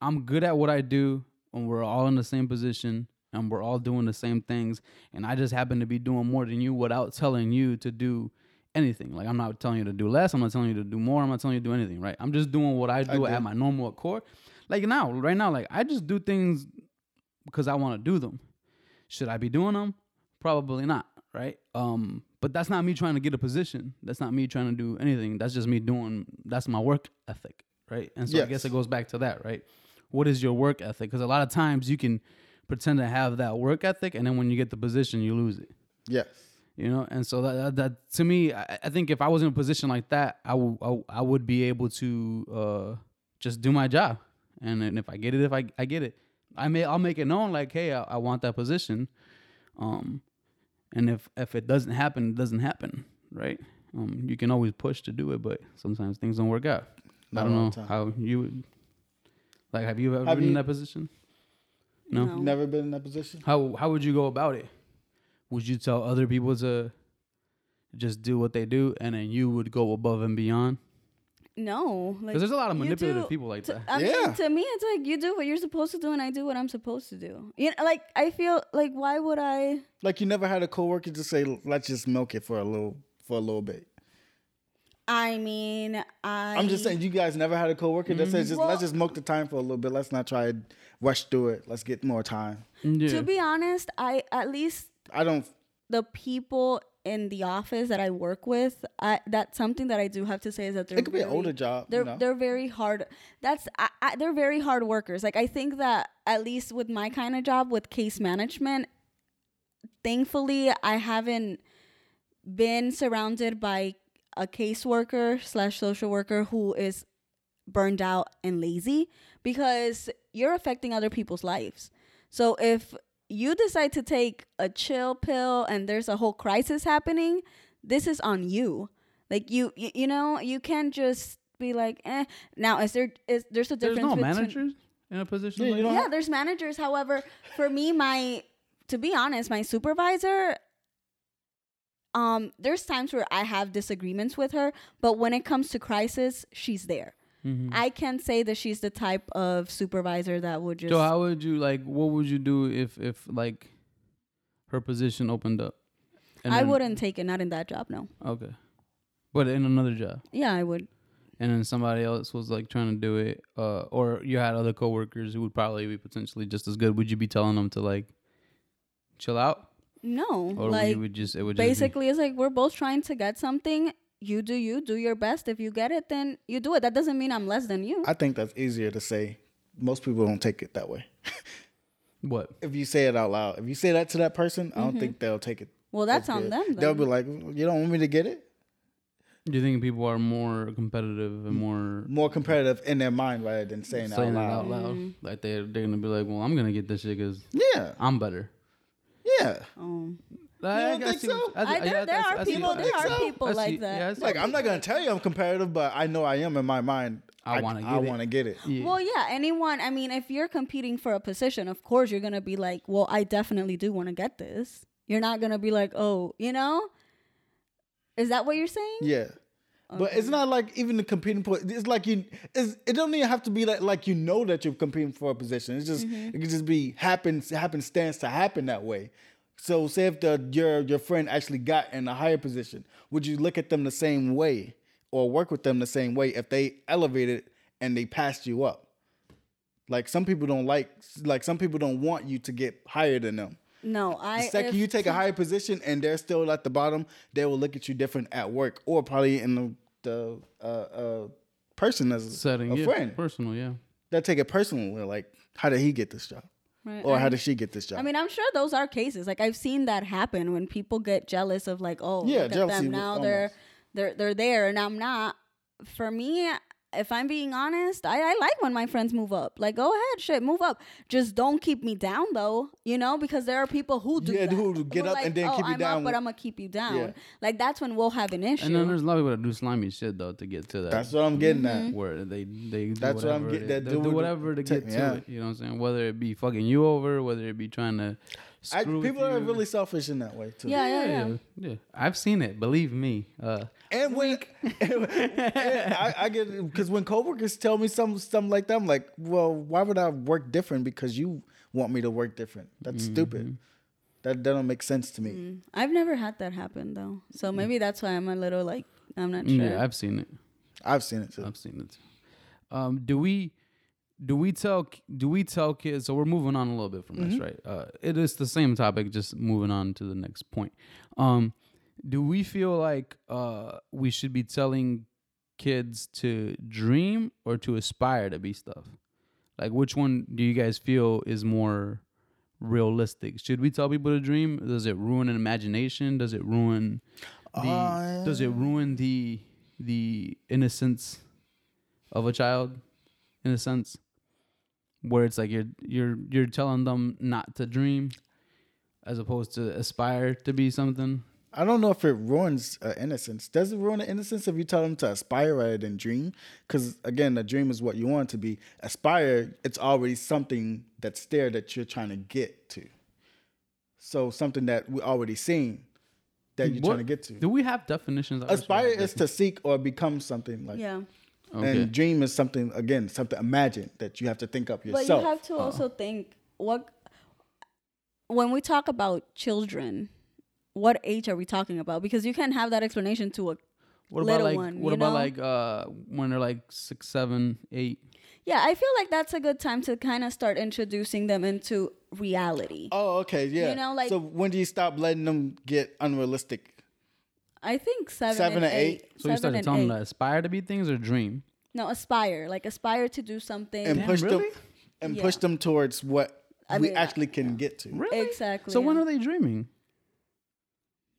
I'm good at what I do and we're all in the same position and we're all doing the same things and I just happen to be doing more than you without telling you to do anything. Like I'm not telling you to do less, I'm not telling you to do more, I'm not telling you to do anything, right? I'm just doing what I do agree. at my normal core. Like now, right now, like I just do things because I want to do them. Should I be doing them? Probably not, right? Um, but that's not me trying to get a position. That's not me trying to do anything. That's just me doing. That's my work ethic, right? And so I guess it goes back to that, right? What is your work ethic? Because a lot of times you can pretend to have that work ethic, and then when you get the position, you lose it. Yes. You know, and so that, that, that to me, I, I think if I was in a position like that, I would I, I would be able to uh, just do my job, and, and if I get it, if I, I get it, I may I'll make it known like, hey, I, I want that position, um, and if if it doesn't happen, it doesn't happen, right? Um, you can always push to do it, but sometimes things don't work out. Not I don't know how you would. Like, have you ever Have been in that position? No. No. Never been in that position. How how would you go about it? Would you tell other people to just do what they do, and then you would go above and beyond? no. Like, Because there's a lot of manipulative do- people like to, that. I Yeah. mean, to me, it's like you do what you're supposed to do, and I do what I'm supposed to do. You know, like I feel like why would I? Like you never had a coworker just say, "Let's just milk it for a little for a little bit." I mean, I. I'm just saying, you guys never had a coworker that says, mm-hmm. "Just Well- let's just milk the time for a little bit. Let's not try to rush through it. Let's get more time." yeah. To be honest, I at least I don't. the people in the office that I work with, I, that's something that I do have to say is that they're It could be an older job. They're you know? they're very hard. That's I, I, they're very hard workers. Like I think that at least with my kind of job with case management, thankfully I haven't been surrounded by a caseworker slash social worker who is burned out and lazy because you're affecting other people's lives. So if you decide to take a chill pill and there's a whole crisis happening, this is on you. Like you, you, you know, you can't just be like, eh. Now, is there is there's a difference? There's difference no between managers in a position Yeah, like you don't that? yeah, there's managers. However, for me, my to be honest, my supervisor, um, there's times where I have disagreements with her, but when it comes to crisis, she's there. Mhm. I can say that she's the type of supervisor that would just So how would you like? What would you do if if like her position opened up? I then- wouldn't take it, not in that job, no. Okay, but in another job, Yeah, I would. and then somebody else was like trying to do it, uh, or you had other coworkers who would probably be potentially just as good. Would you be telling them to like chill out, No, or like you would just it would just basically it's like we're both trying to get something. You do you, do your best. If you get it, then you do it. That doesn't mean I'm less than you. I think that's easier to say. Most people don't take it that way. what? if you say it out loud, if you say that to that person, I don't think they'll take it. well, that's on good. them. They'll be like, "You don't want me to get it." Do you think people are more competitive and more More competitive in their mind rather than saying, saying it it out out loud. loud? Mm-hmm. Like they they're gonna be like, well, I'm gonna get this shit because Yeah, I'm better. Yeah. Um, Like, don't think see so? what- I, there, yeah, there I are see- people. I There are so. people I like that. yeah, Like I'm not gonna tell you I'm competitive, but I know I am in my mind. I wanna I get want to get it. Yeah. Well, yeah, anyone. I mean, if you're competing for a position, of course you're gonna be like, "Well, I definitely do want to get this." You're not gonna be like, "Oh, you know." Is that what you're saying? Yeah. But it's not like even the competing point. It's like you. It's, it don't even have to be like like you know that you're competing for a position. It's just Mm-hmm. it could just be happens happenstance to happen that way. So say if the your your friend actually got in a higher position, would you look at them the same way or work with them the same way if they elevated and they passed you up? Like some people don't like like some people don't want you to get higher than them. No, I. The second if- you take a higher position and they're still at the bottom, they will look at you different at work or probably in the the uh, uh, person as a, setting, a yeah, friend. personal, yeah. They'll take it personally, like how did he get this job, Right, or how did she get this job? I mean, I'm sure those are cases. Like I've seen that happen when people get jealous of like, oh, Yeah, look at them now almost. they're they're they're there and I'm not. For me, if I'm being honest, I, I like when my friends move up. Like, go ahead, shit, move up. Just don't keep me down though, you know, because there are people who do Yeah, that. who get are up and then oh, keep you I'm down Up, but I'm gonna keep you down. Yeah. Like that's when we'll have an issue. And then there's a lot of people that do slimy shit though to get to that. That's what I'm getting Mm-hmm. at. where they they do That's what I'm whatever getting- they- that they'll do do whatever to take- get to yeah. it. You know what I'm saying? Whether it be fucking you over, whether it be trying to I, screw people are really selfish in that way too. Yeah, yeah, yeah, yeah. yeah. I've seen it. Believe me. Uh, And when and I, I get because when coworkers tell me some something like that, I'm like, well, why would I work different because you want me to work different? That's Mm-hmm. stupid. That that don't make sense to me. Mm. I've never had that happen though, so maybe that's why I'm a little like I'm not sure. Yeah, I've seen it. I've seen it too. I've seen it. Um, do we do we tell do we tell kids? So we're moving on a little bit from this, right? Uh, it is the same topic, just moving on to the next point. Um, do we feel like uh, we should be telling kids to dream or to aspire to be stuff? Like, which one do you guys feel is more realistic? Should we tell people to dream? Does it ruin an imagination? Does it ruin the? Uh, does it ruin the the innocence of a child, in a sense, where it's like you're you're you're telling them not to dream, as opposed to aspire to be something? I don't know if it ruins uh, innocence. Does it ruin the innocence if you tell them to aspire rather than dream? Because again, a dream is what you want to be. Aspire, it's already something that's there that you're trying to get to. So something that we already seen that you're What- trying to get to. Do we have definitions? I wish we Aspire had is to seek or become something like. yeah. Okay. And dream is something again, something imagined that you have to think up yourself. But yourself. you have to also think what when we talk about children, what age are we talking about? Because you can't have that explanation to a What little about like one, what you about know? like uh when they're like six, seven, eight? yeah. I feel like that's a good time to kind of start introducing them into reality. oh, okay, yeah. You know, like- so when do you stop letting them get unrealistic? I think seven, Seven and and eight? eight. So you Seven started and telling them to aspire to be things or dream. No, aspire. Like aspire to do something. and Damn, push really? them and Yeah. push them towards what I we mean, actually can get to. Really? Exactly. So when are they dreaming?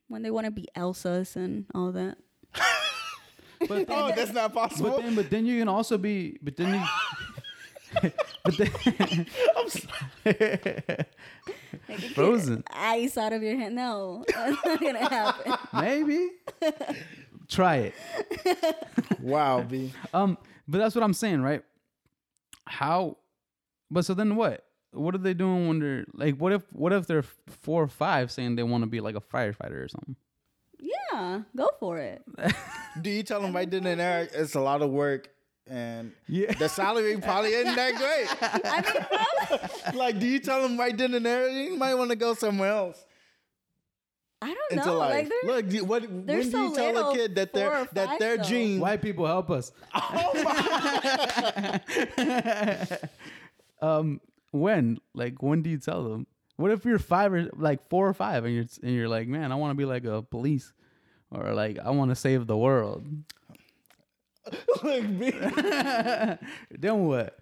When they want to be Elsa's and all that. But Oh, that's not possible. But then, but then you can also be. But then you. but then, Like, you Frozen. Ice out of your hand. No, that's not gonna happen. maybe try it. wow, B. Um, but that's what I'm saying, right? How? But so then what? What are they doing when they're like? What if what if they're four or five saying they want to be like a firefighter or something? Yeah, go for it. Do you tell them right then and there it's a lot of work and Yeah. the salary probably isn't that great? I mean, like, do you tell them right then and there you might want to go somewhere else I don't into know. life? Like, Look, do- what, when do so you tell a kid that four their or that their though. dream? White people help us. Oh my! um, when? Like, when do you tell them? What if you're five or like four or five, and you're and you're like, man, I want to be like a police, or like I want to save the world. like B. then what?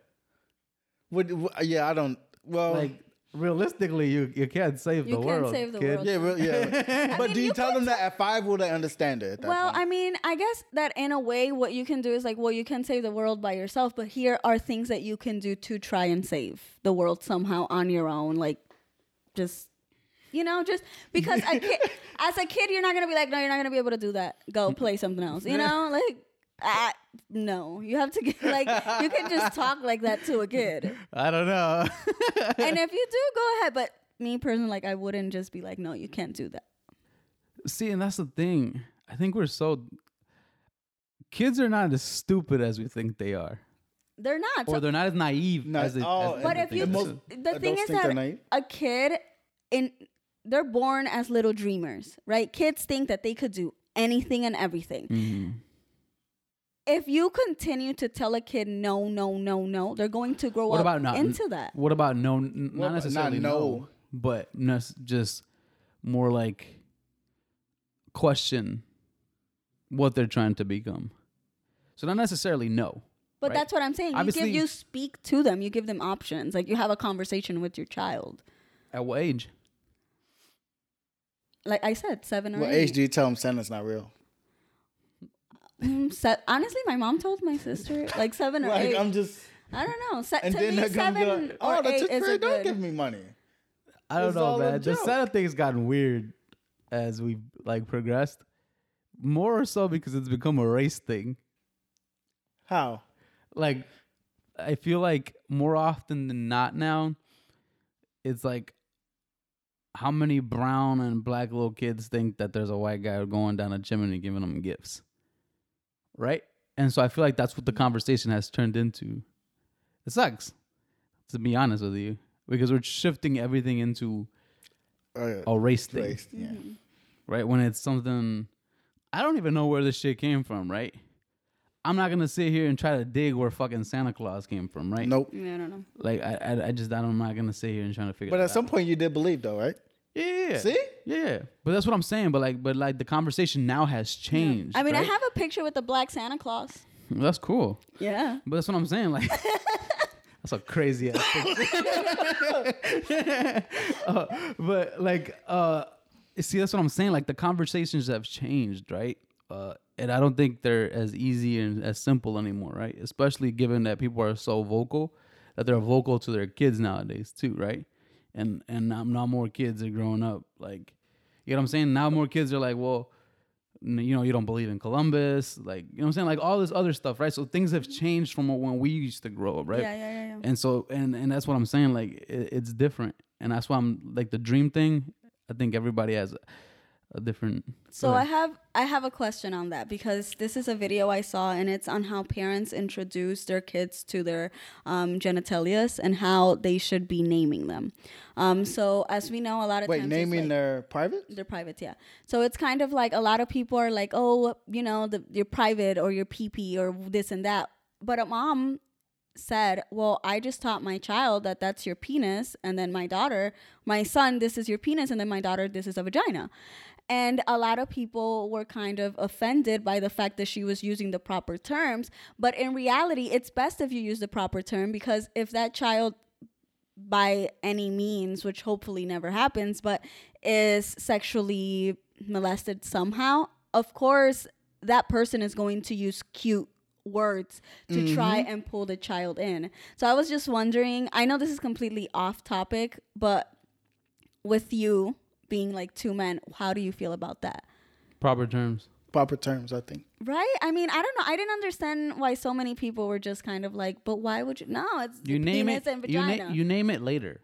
What- what- yeah, I don't. Well, Like realistically, you you can't save You the can't world. save the kid. world. yeah, real, yeah. but mean, do you, you tell them that at five? Will they understand it? At that well, point? I mean, I guess that in a way, what you can do is like, well, you can save the world by yourself, but here are things that you can do to try and save the world somehow on your own. Like, just, you know, just because a kid, as a kid, you're not gonna be like, no, you're not gonna be able to do that. Go play something else. You know, like. I, no, you have to get like you can just talk like that to a kid, I don't know. and if you do, go ahead. But me personally, like I wouldn't just be like, no, you can't do that. See, and that's the thing. I think we're so kids are not as stupid as we think they are, They're not. or So- they're not as naive Not- as they. oh, as But if you, most- the thing is that a kid in they're born as little dreamers, right? Kids think that they could do anything and everything. Mm-hmm. If you continue to tell a kid no, no, no, no, they're going to grow What up about not into that. What about no? n- What Not necessarily not no, no? but nes- just more like question what they're trying to become. So not necessarily no. But right? that's what I'm saying. You Obviously- give you speak to them. You give them options. Like you have a conversation with your child. At what age? Like I said, seven or what eight. age do you tell them Santa's not real? Mm, se- honestly, my mom told my sister like seven or Like eight. I'm just, I don't know. Se- and to then me, they're gonna be seven like, or "Oh, the eight is fairy a don't good. give me money." I don't It's know, all a man. The joke. Santa thing's gotten weird as we've like progressed. More so because it's become a race thing. How? Like, I feel like more often than not now, it's like how many brown and black little kids think that there's a white guy going down a chimney giving them gifts, right? And so I feel like that's what the conversation has turned into. It sucks, to be honest with you, because we're shifting everything into Uh, a race thing race, yeah. Mm-hmm. right? When it's something I don't even know where this shit came from, right? I'm not gonna sit here and try to dig where fucking Santa Claus came from, right? Nope. Yeah, I don't know. Like I, I, I just I'm not gonna sit here and trying to figure. Out. But that at some out. point, you did believe, though, right? yeah, yeah, yeah. See? Yeah. But that's what I'm saying. But like, but like the conversation now has changed. I mean, I have a picture with the black Santa Claus. That's cool. Yeah. But that's what I'm saying. Like, that's a crazy ass picture. Uh, but like, uh, see, that's what I'm saying. Like, the conversations have changed, right? Uh, and I don't think they're as easy and as simple anymore, right? Especially given that people are so vocal that they're vocal to their kids nowadays too, right? And and now, now more kids are growing up like, you know what I'm saying? Now more kids are like, well, you know, you don't believe in Columbus, like, you know what I'm saying? Like all this other stuff, right? So things have changed from when we used to grow up, right? Yeah, yeah, yeah, yeah. And so, and and that's what I'm saying. Like, it, it's different, and that's why I'm like the dream thing. I think everybody has a different. So I have I have a question on that because this is a video I saw and it's on how parents introduce their kids to their um, genitalias and how they should be naming them. Um, so as we know, a lot of Wait, times naming like- their private? they're private, yeah. So it's kind of like a lot of people are like, oh, you know, the, your private or your PP or this and that. But a mom said, well, I just taught my child that that's your penis, and then my daughter, my son, this is your penis, and then my daughter, this is a vagina. And a lot of people were kind of offended by the fact that she was using the proper terms. But in reality, it's best if you use the proper term because if that child by any means, which hopefully never happens, but is sexually molested somehow, of course, that person is going to use cute words to mm-hmm. try and pull the child in. So I was just wondering, I know this is completely off topic, but with you being like two men, how do you feel about that? proper terms. Proper terms, I think. Right? I mean, I don't know. I didn't understand why so many people were just kind of like, but why would you? No, it's You name penis it. and You, vagina. na- you name it later.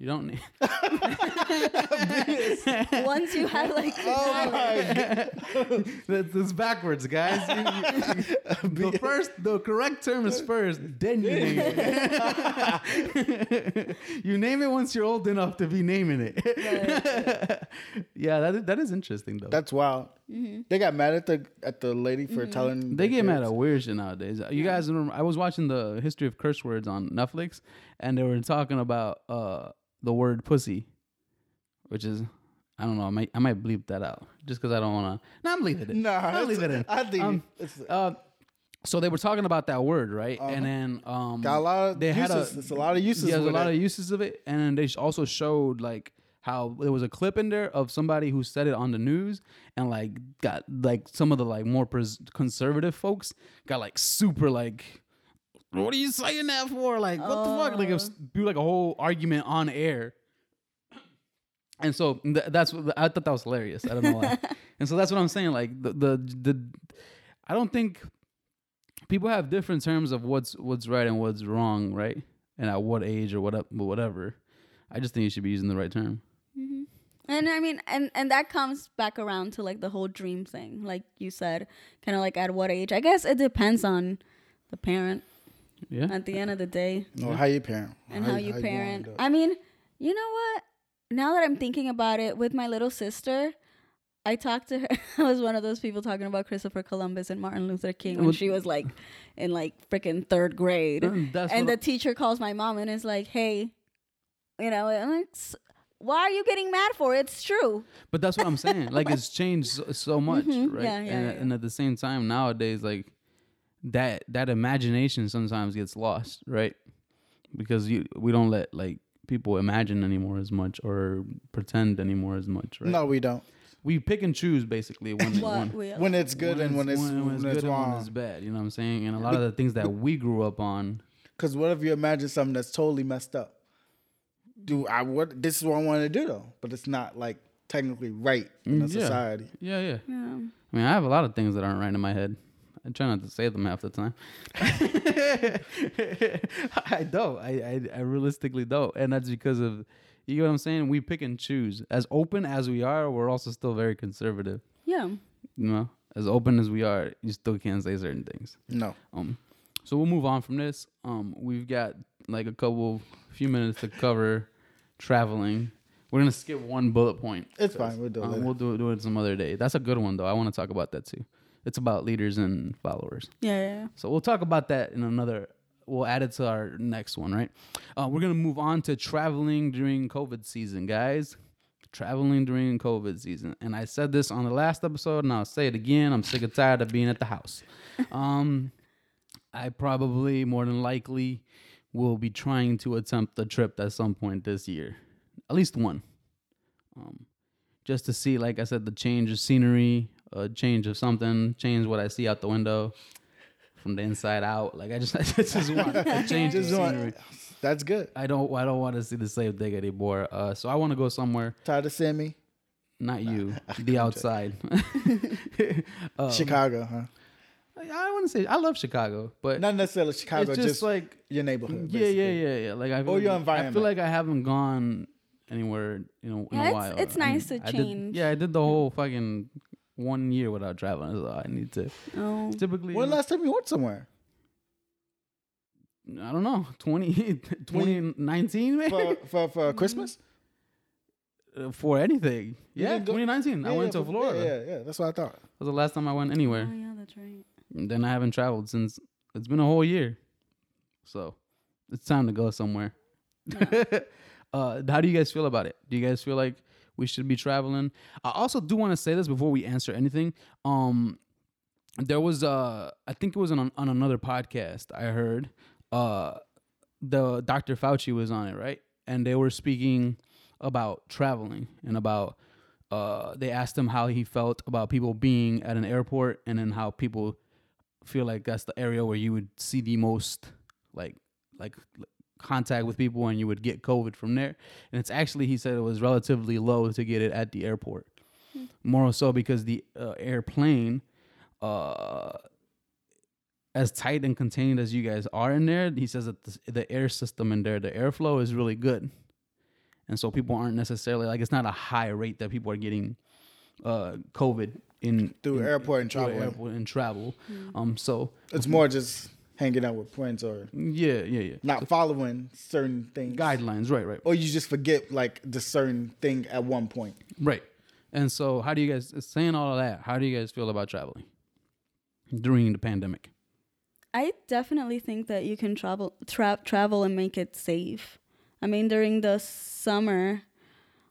You don't. Name- Once you have like, Oh my That's, that's backwards, guys. You- you- the first, the correct term is first, then you name it. you name it once you're old enough to be naming it. yeah, that is, that is interesting though. That's wild. They got mad at the at the lady for telling. they their get mad at weird shit nowadays. You guys, remember, I was watching the history of curse words on Netflix, and they were talking about uh, the word pussy, which is. I don't know. I might I might bleep that out just because I don't want to. No, I'm leaving it. No, Nah, I'll leave it in. I think Um, it's Uh, so they were talking about that word, right? And then um, got a lot of they had uses. a, it's a lot of uses. Yeah, there's a lot it. of uses of it, and then they also showed like how there was a clip in there of somebody who said it on the news, and like got like some of the like more pres- conservative folks got like super like. What are you saying that for? Like, what the fuck? Like, it was uh. do like a whole argument on air. And so th- that's what I thought that was hilarious. I don't know why. and so that's what I'm saying. Like the, the the I don't think people have different terms of what's what's right and what's wrong, right? And at what age or what up, whatever. I just think you should be using the right term. Mm-hmm. and I mean, and and that comes back around to like the whole dream thing, like you said, kind of like at what age? I guess it depends on the parent Yeah. at the end of the day Or how you parent. and how, you going parent. to- I mean, you know what? Now that I'm thinking about it, with my little sister. I talked to her. I was one of those people talking about Christopher Columbus and Martin Luther King when Well- she was like in like freaking third grade. Mm, that's and what the teacher calls my mom and is like, "Hey, you know, and like, why are you getting mad for? it? It's true." But that's what I'm saying. Like it's changed so, so much, right? Mm-hmm. yeah, yeah, and, yeah. and at the same time, nowadays, like that that imagination sometimes gets lost, right? Because you we don't let like people imagine anymore as much or pretend anymore as much, right? No, we don't. we pick and choose basically when What? when, we- When it's good and when it's when, it's, good and when it's bad. You know what I'm saying? And a lot of the things that we grew up on. Because what if you imagine something that's totally messed up? Do I what? This is what I want to do though, but it's not like technically right in a Mm, yeah. society. Yeah, yeah. yeah. I mean, I have a lot of things that aren't right in my head. I try not to say them half the time. I don't. I, I I realistically don't, and that's because of you know what I'm saying. We pick and choose. As open as we are, we're also still very conservative. Yeah. You know, as open as we are, you still can't say certain things. No, Um, so we'll move on from this. Um, we've got like a couple, few minutes to cover traveling. We're gonna skip one bullet point. it's fine. We'll do it. Um, later. we'll do it, do it some other day. That's a good one though. I want to talk about that too. It's about leaders and followers. Yeah. yeah. So we'll talk about that in another. We'll add it to our next one, right? Uh, we're gonna move on to traveling during COVID season, guys. Traveling during COVID season, and I said this on the last episode, and I'll say it again. I'm sick and tired of being at the house. Um, I probably, more than likely, will be trying to attempt a trip at some point this year, at least one. Um, just to see, like I said, the change of scenery, a change of something, change what I see out the window from the inside out. Like I just, I just want a change of Just want- scenery. That's good. I don't, I don't want to see the same thing anymore. Uh, so I want to go somewhere. Tired of seeing me? Not you, the outside. Um, Chicago, huh? I want to say I love Chicago, but Not necessarily Chicago, it's just, just, like your neighborhood. yeah, yeah, basically. yeah, yeah. Like I feel, Or your environment. I feel like I haven't gone anywhere you know in Yeah, a it's- while. it's I mean, nice to I did- change. yeah, I did the whole fucking one year without traveling. So I need to Oh. typically. When the last time you went somewhere? I don't know 20, 2019 maybe For for, for Christmas? Uh, for anything. You Yeah, didn't go- 2019. I Yeah, went yeah, to for- Florida. Yeah, yeah, yeah, that's what I thought. That was the last time I went Oh anywhere. yeah, that's right. And then I haven't traveled since it's been a whole year. So it's time to go somewhere. uh, how do you guys feel about it? Do you guys feel like we should be traveling? I also do want to say this before we answer anything. Um, there was uh, I think it was on on another podcast I heard. Uh, the Dr. Fauci was on it, right? And they were speaking about traveling and about uh, they asked him how he felt about people being at an airport and then how people feel like that's the area where you would see the most like like contact with people and you would get covid from there. And it's actually he said it was relatively low to get it at the airport. More so because the uh, airplane uh as tight and contained as you guys are in there he says that the, the air system in there the airflow is really good. And so people aren't necessarily like it's not a high rate that people are getting uh covid in Through in- airport and travel, airport and travel. Um so It's more just hanging out with friends or yeah yeah yeah not following certain things. guidelines right right Or you just forget like the certain thing at one point. right and so how do you guys saying all of that how do you guys feel about traveling during the pandemic I definitely think that you can travel tra- travel and make it safe. I mean, during the summer,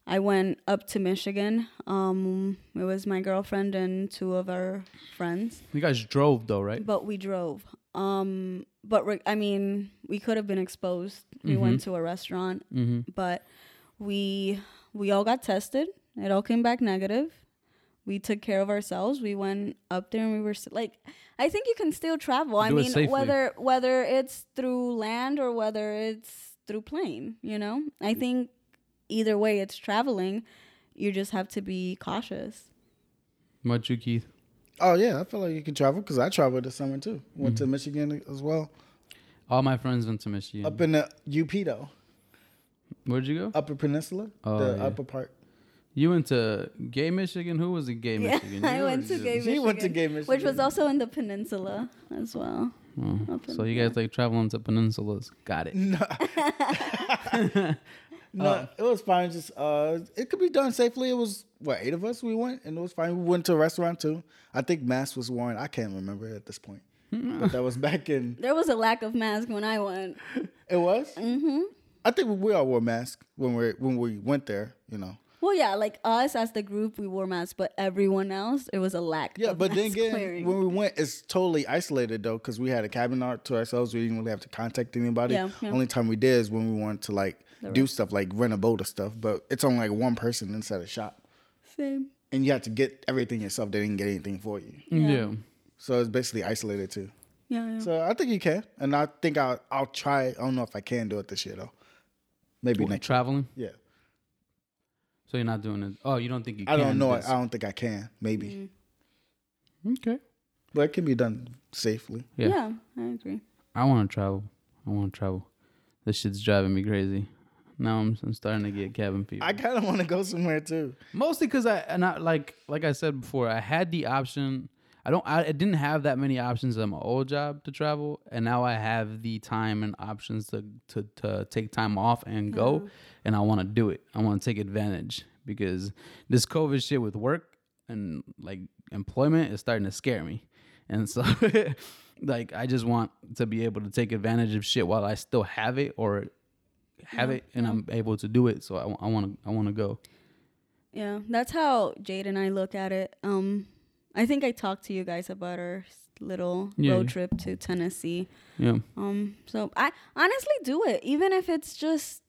I went up to Michigan. Um, it was my girlfriend and two of our friends, you guys drove though right but we drove. Um, but re- I mean, we could have been exposed. We went to a restaurant, mm-hmm. but we we all got tested. It all came back negative. We took care of ourselves. We went up there and we were s- like, I think you can still travel. I Do it mean, safely. whether whether it's through land or whether it's through plane, you know. I think either way, it's traveling. You just have to be cautious. what you keith Oh yeah, I feel like you can travel because I traveled this summer too. Went Mm-hmm. to Michigan as well. all my friends went to michigan Up in the UP though, where'd you go Upper Peninsula, Oh, the yeah. upper part. you went to gay michigan who was in gay michigan I You or went to just- gay She Michigan, went to Gay Michigan, which was also in the peninsula as well. Oh, so you guys like traveling to peninsulas got it No, it was fine. Just uh, it could be done safely. It was what eight of us we went, and it was fine. We went to a restaurant too. I think mask was worn. I can't remember at this point, but that was back in. There was a lack of mask when I went. It was. Mm-hmm. I think we all wore masks when we when we went there. You know. Well, yeah, like us as the group, we wore masks, but everyone else, it was a lack. Yeah, but then again, wearing. when we went, it's totally isolated though, because we had a cabin art to ourselves. We didn't really have to contact anybody. Yeah, yeah. Only time we did is when we wanted to like do stuff like rent a boat or stuff. But it's only like one person inside a shop, Same. and you have to get everything yourself. They didn't get anything for you, yeah. so it's basically isolated too. Yeah, yeah. So I think you can, and I think I'll I'll try. I don't know if I can do it this year though. Maybe What, next. traveling Yeah, so you're not doing it oh you don't think you I can don't know. I don't think I can. Maybe, mm. okay but it can be done safely. Yeah. yeah. I agree. I want to travel. I want to travel. This shit's driving me crazy. Now I'm, I'm starting to get cabin fever. I kind of want to go somewhere too. Mostly because I and I like like I said before, I had the option. I don't. I, I didn't have that many options at my old job to travel, and now I have the time and options to to, to take time off and go. Mm-hmm. And I want to do it. I want to take advantage because this COVID shit with work and like employment is starting to scare me. And so, like, I just want to be able to take advantage of shit while I still have it or have it and I'm able to do it. So I want to I want to go. Yeah, that's how Jade and I look at it. Um, I think I talked to you guys about our little Yeah. road trip to Tennessee. Yeah. Um, so I honestly do it, even if it's just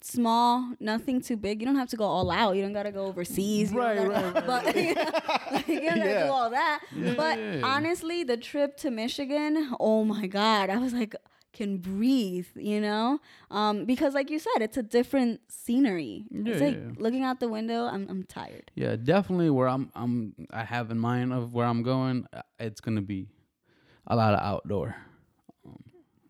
small, nothing too big. You don't have to go all out. You don't gotta go overseas. Right, gotta- But you, know, like, you don't gotta Yeah. do all that. but honestly, the trip to Michigan, oh my god, I was like, can breathe, you know? Um, because like you said, it's a different scenery. it's Yeah, like yeah. looking out the window. I'm I'm tired. Yeah, definitely. Where I'm, I'm, I have in mind of where I'm going. uh, It's gonna be a lot of outdoor. Um,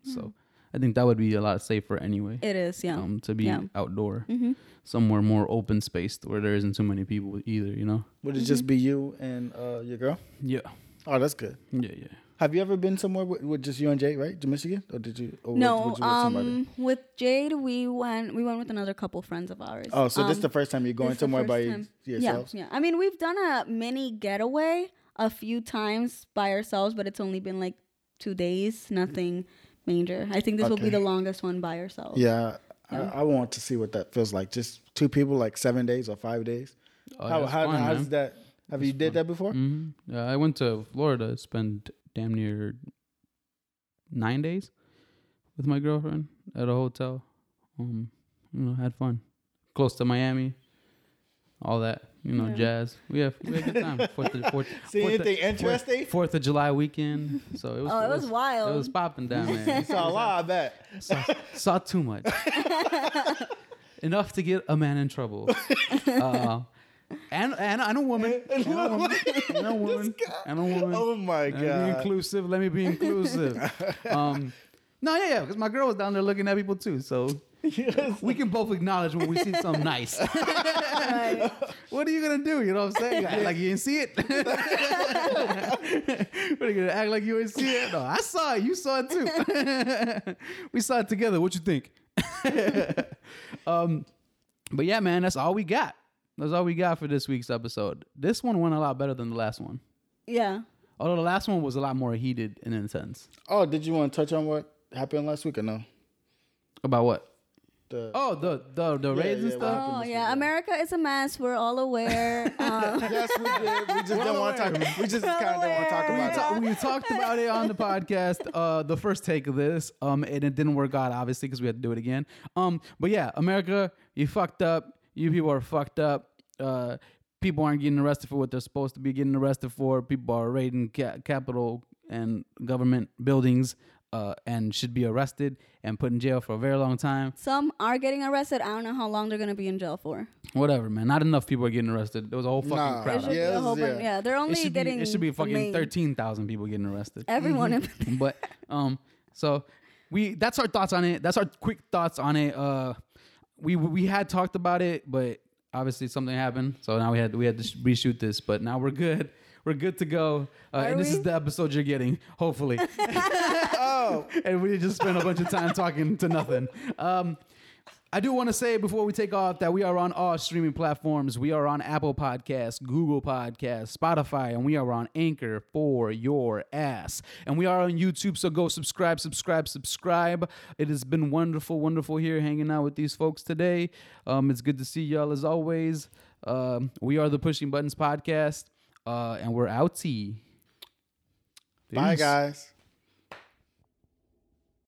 so I think that would be a lot safer anyway. It is, yeah. Um, to be Yeah. outdoor, hmm somewhere more open spaced where there isn't too many people either. You know. Would it Mm-hmm. just be you and uh, your girl? Yeah. Oh, that's good. Yeah. Yeah. Have you ever been somewhere with, with just you and Jade, right? To Michigan, or did you? Or No, was you with somebody? um, with Jade, we went. We went with another couple friends of ours. Oh, so this Um, the first time you're going this somewhere by first time. yourselves? Yeah, yeah. I mean, we've done a mini getaway a few times by ourselves, but it's only been like two days. Nothing major. I think this will be the longest one by ourselves. Yeah, Yeah. I, I want to see what that feels like. Just two people, like seven days or five days. Oh, how that's how, fun, how man. does that? Have you did that before? hmm Yeah, I went to Florida, spent damn near nine days with my girlfriend at a hotel. Um, you know, had fun. Close to Miami, all that. You know, Yeah. jazz. We have we had a good time. Fourth of, fourth, See Fourth of- anything interesting? Fourth of July weekend. So it was. Oh, it was wild. It was popping down there. Saw a lot. I bet. saw, saw too much. Enough to get a man in trouble. Uh, and and and a woman. And a woman. And a woman. And a woman. Oh my Let me be god. inclusive. Let me be inclusive. um, no, yeah, yeah, because my girl was down there looking at people too. So we can both acknowledge when we see something nice. what are you gonna do? You know what I'm saying? Act like you didn't see it. what are you gonna act like you didn't see it? No, I saw it. You saw it too. we saw it together. What you think? um, but yeah, man, that's all we got. That's all we got for this week's episode. This one went a lot better than the last one. Yeah. Although the last one was a lot more heated and intense. Oh, did you want to touch on what happened last week or no? About what? The Oh, the the the Yeah, raids and stuff. Oh yeah, weekend? America is a mess. We're all aware. Um, yes, we did. We just didn't want to talk. We just kind of didn't want to talk Well, We, about it. ta- we talked about it on the podcast, uh, the first take of this, um, and it didn't work out obviously because we had to do it again. Um, but yeah, America, you fucked up. You people are fucked up. Uh, people aren't getting arrested for what they're supposed to be getting arrested for. People are raiding ca- Capitol and government buildings, uh, and should be arrested and put in jail for a very long time. some are getting arrested. I don't know how long they're gonna be in jail for. Whatever, man. Not enough people are getting arrested. There was a whole fucking Nah. Crowd. should out be there. a Yeah, whole yeah. bunch- yeah, they're only It should be getting. it should be fucking main- thirteen thousand people getting arrested. Everyone. in- but um, so we that's our thoughts on it. That's our quick thoughts on it. Uh, we we had talked about it, but obviously something happened, so now we had we had to reshoot this. But now we're good. We're good to go. Uh, and this is the episode you're getting, hopefully. Oh, and we just spent a bunch of time talking to nothing. Um, I do want to say before we take off that we are on all streaming platforms. We are on Apple Podcasts, Google Podcasts, Spotify, and we are on Anchor for your ass. And we are on YouTube, so go subscribe, subscribe, subscribe. It has been wonderful, wonderful here hanging out with these folks today. Um, it's good to see y'all as always. Um, we are the Pushing Buttons Podcast, uh, and we're outie. bye guys.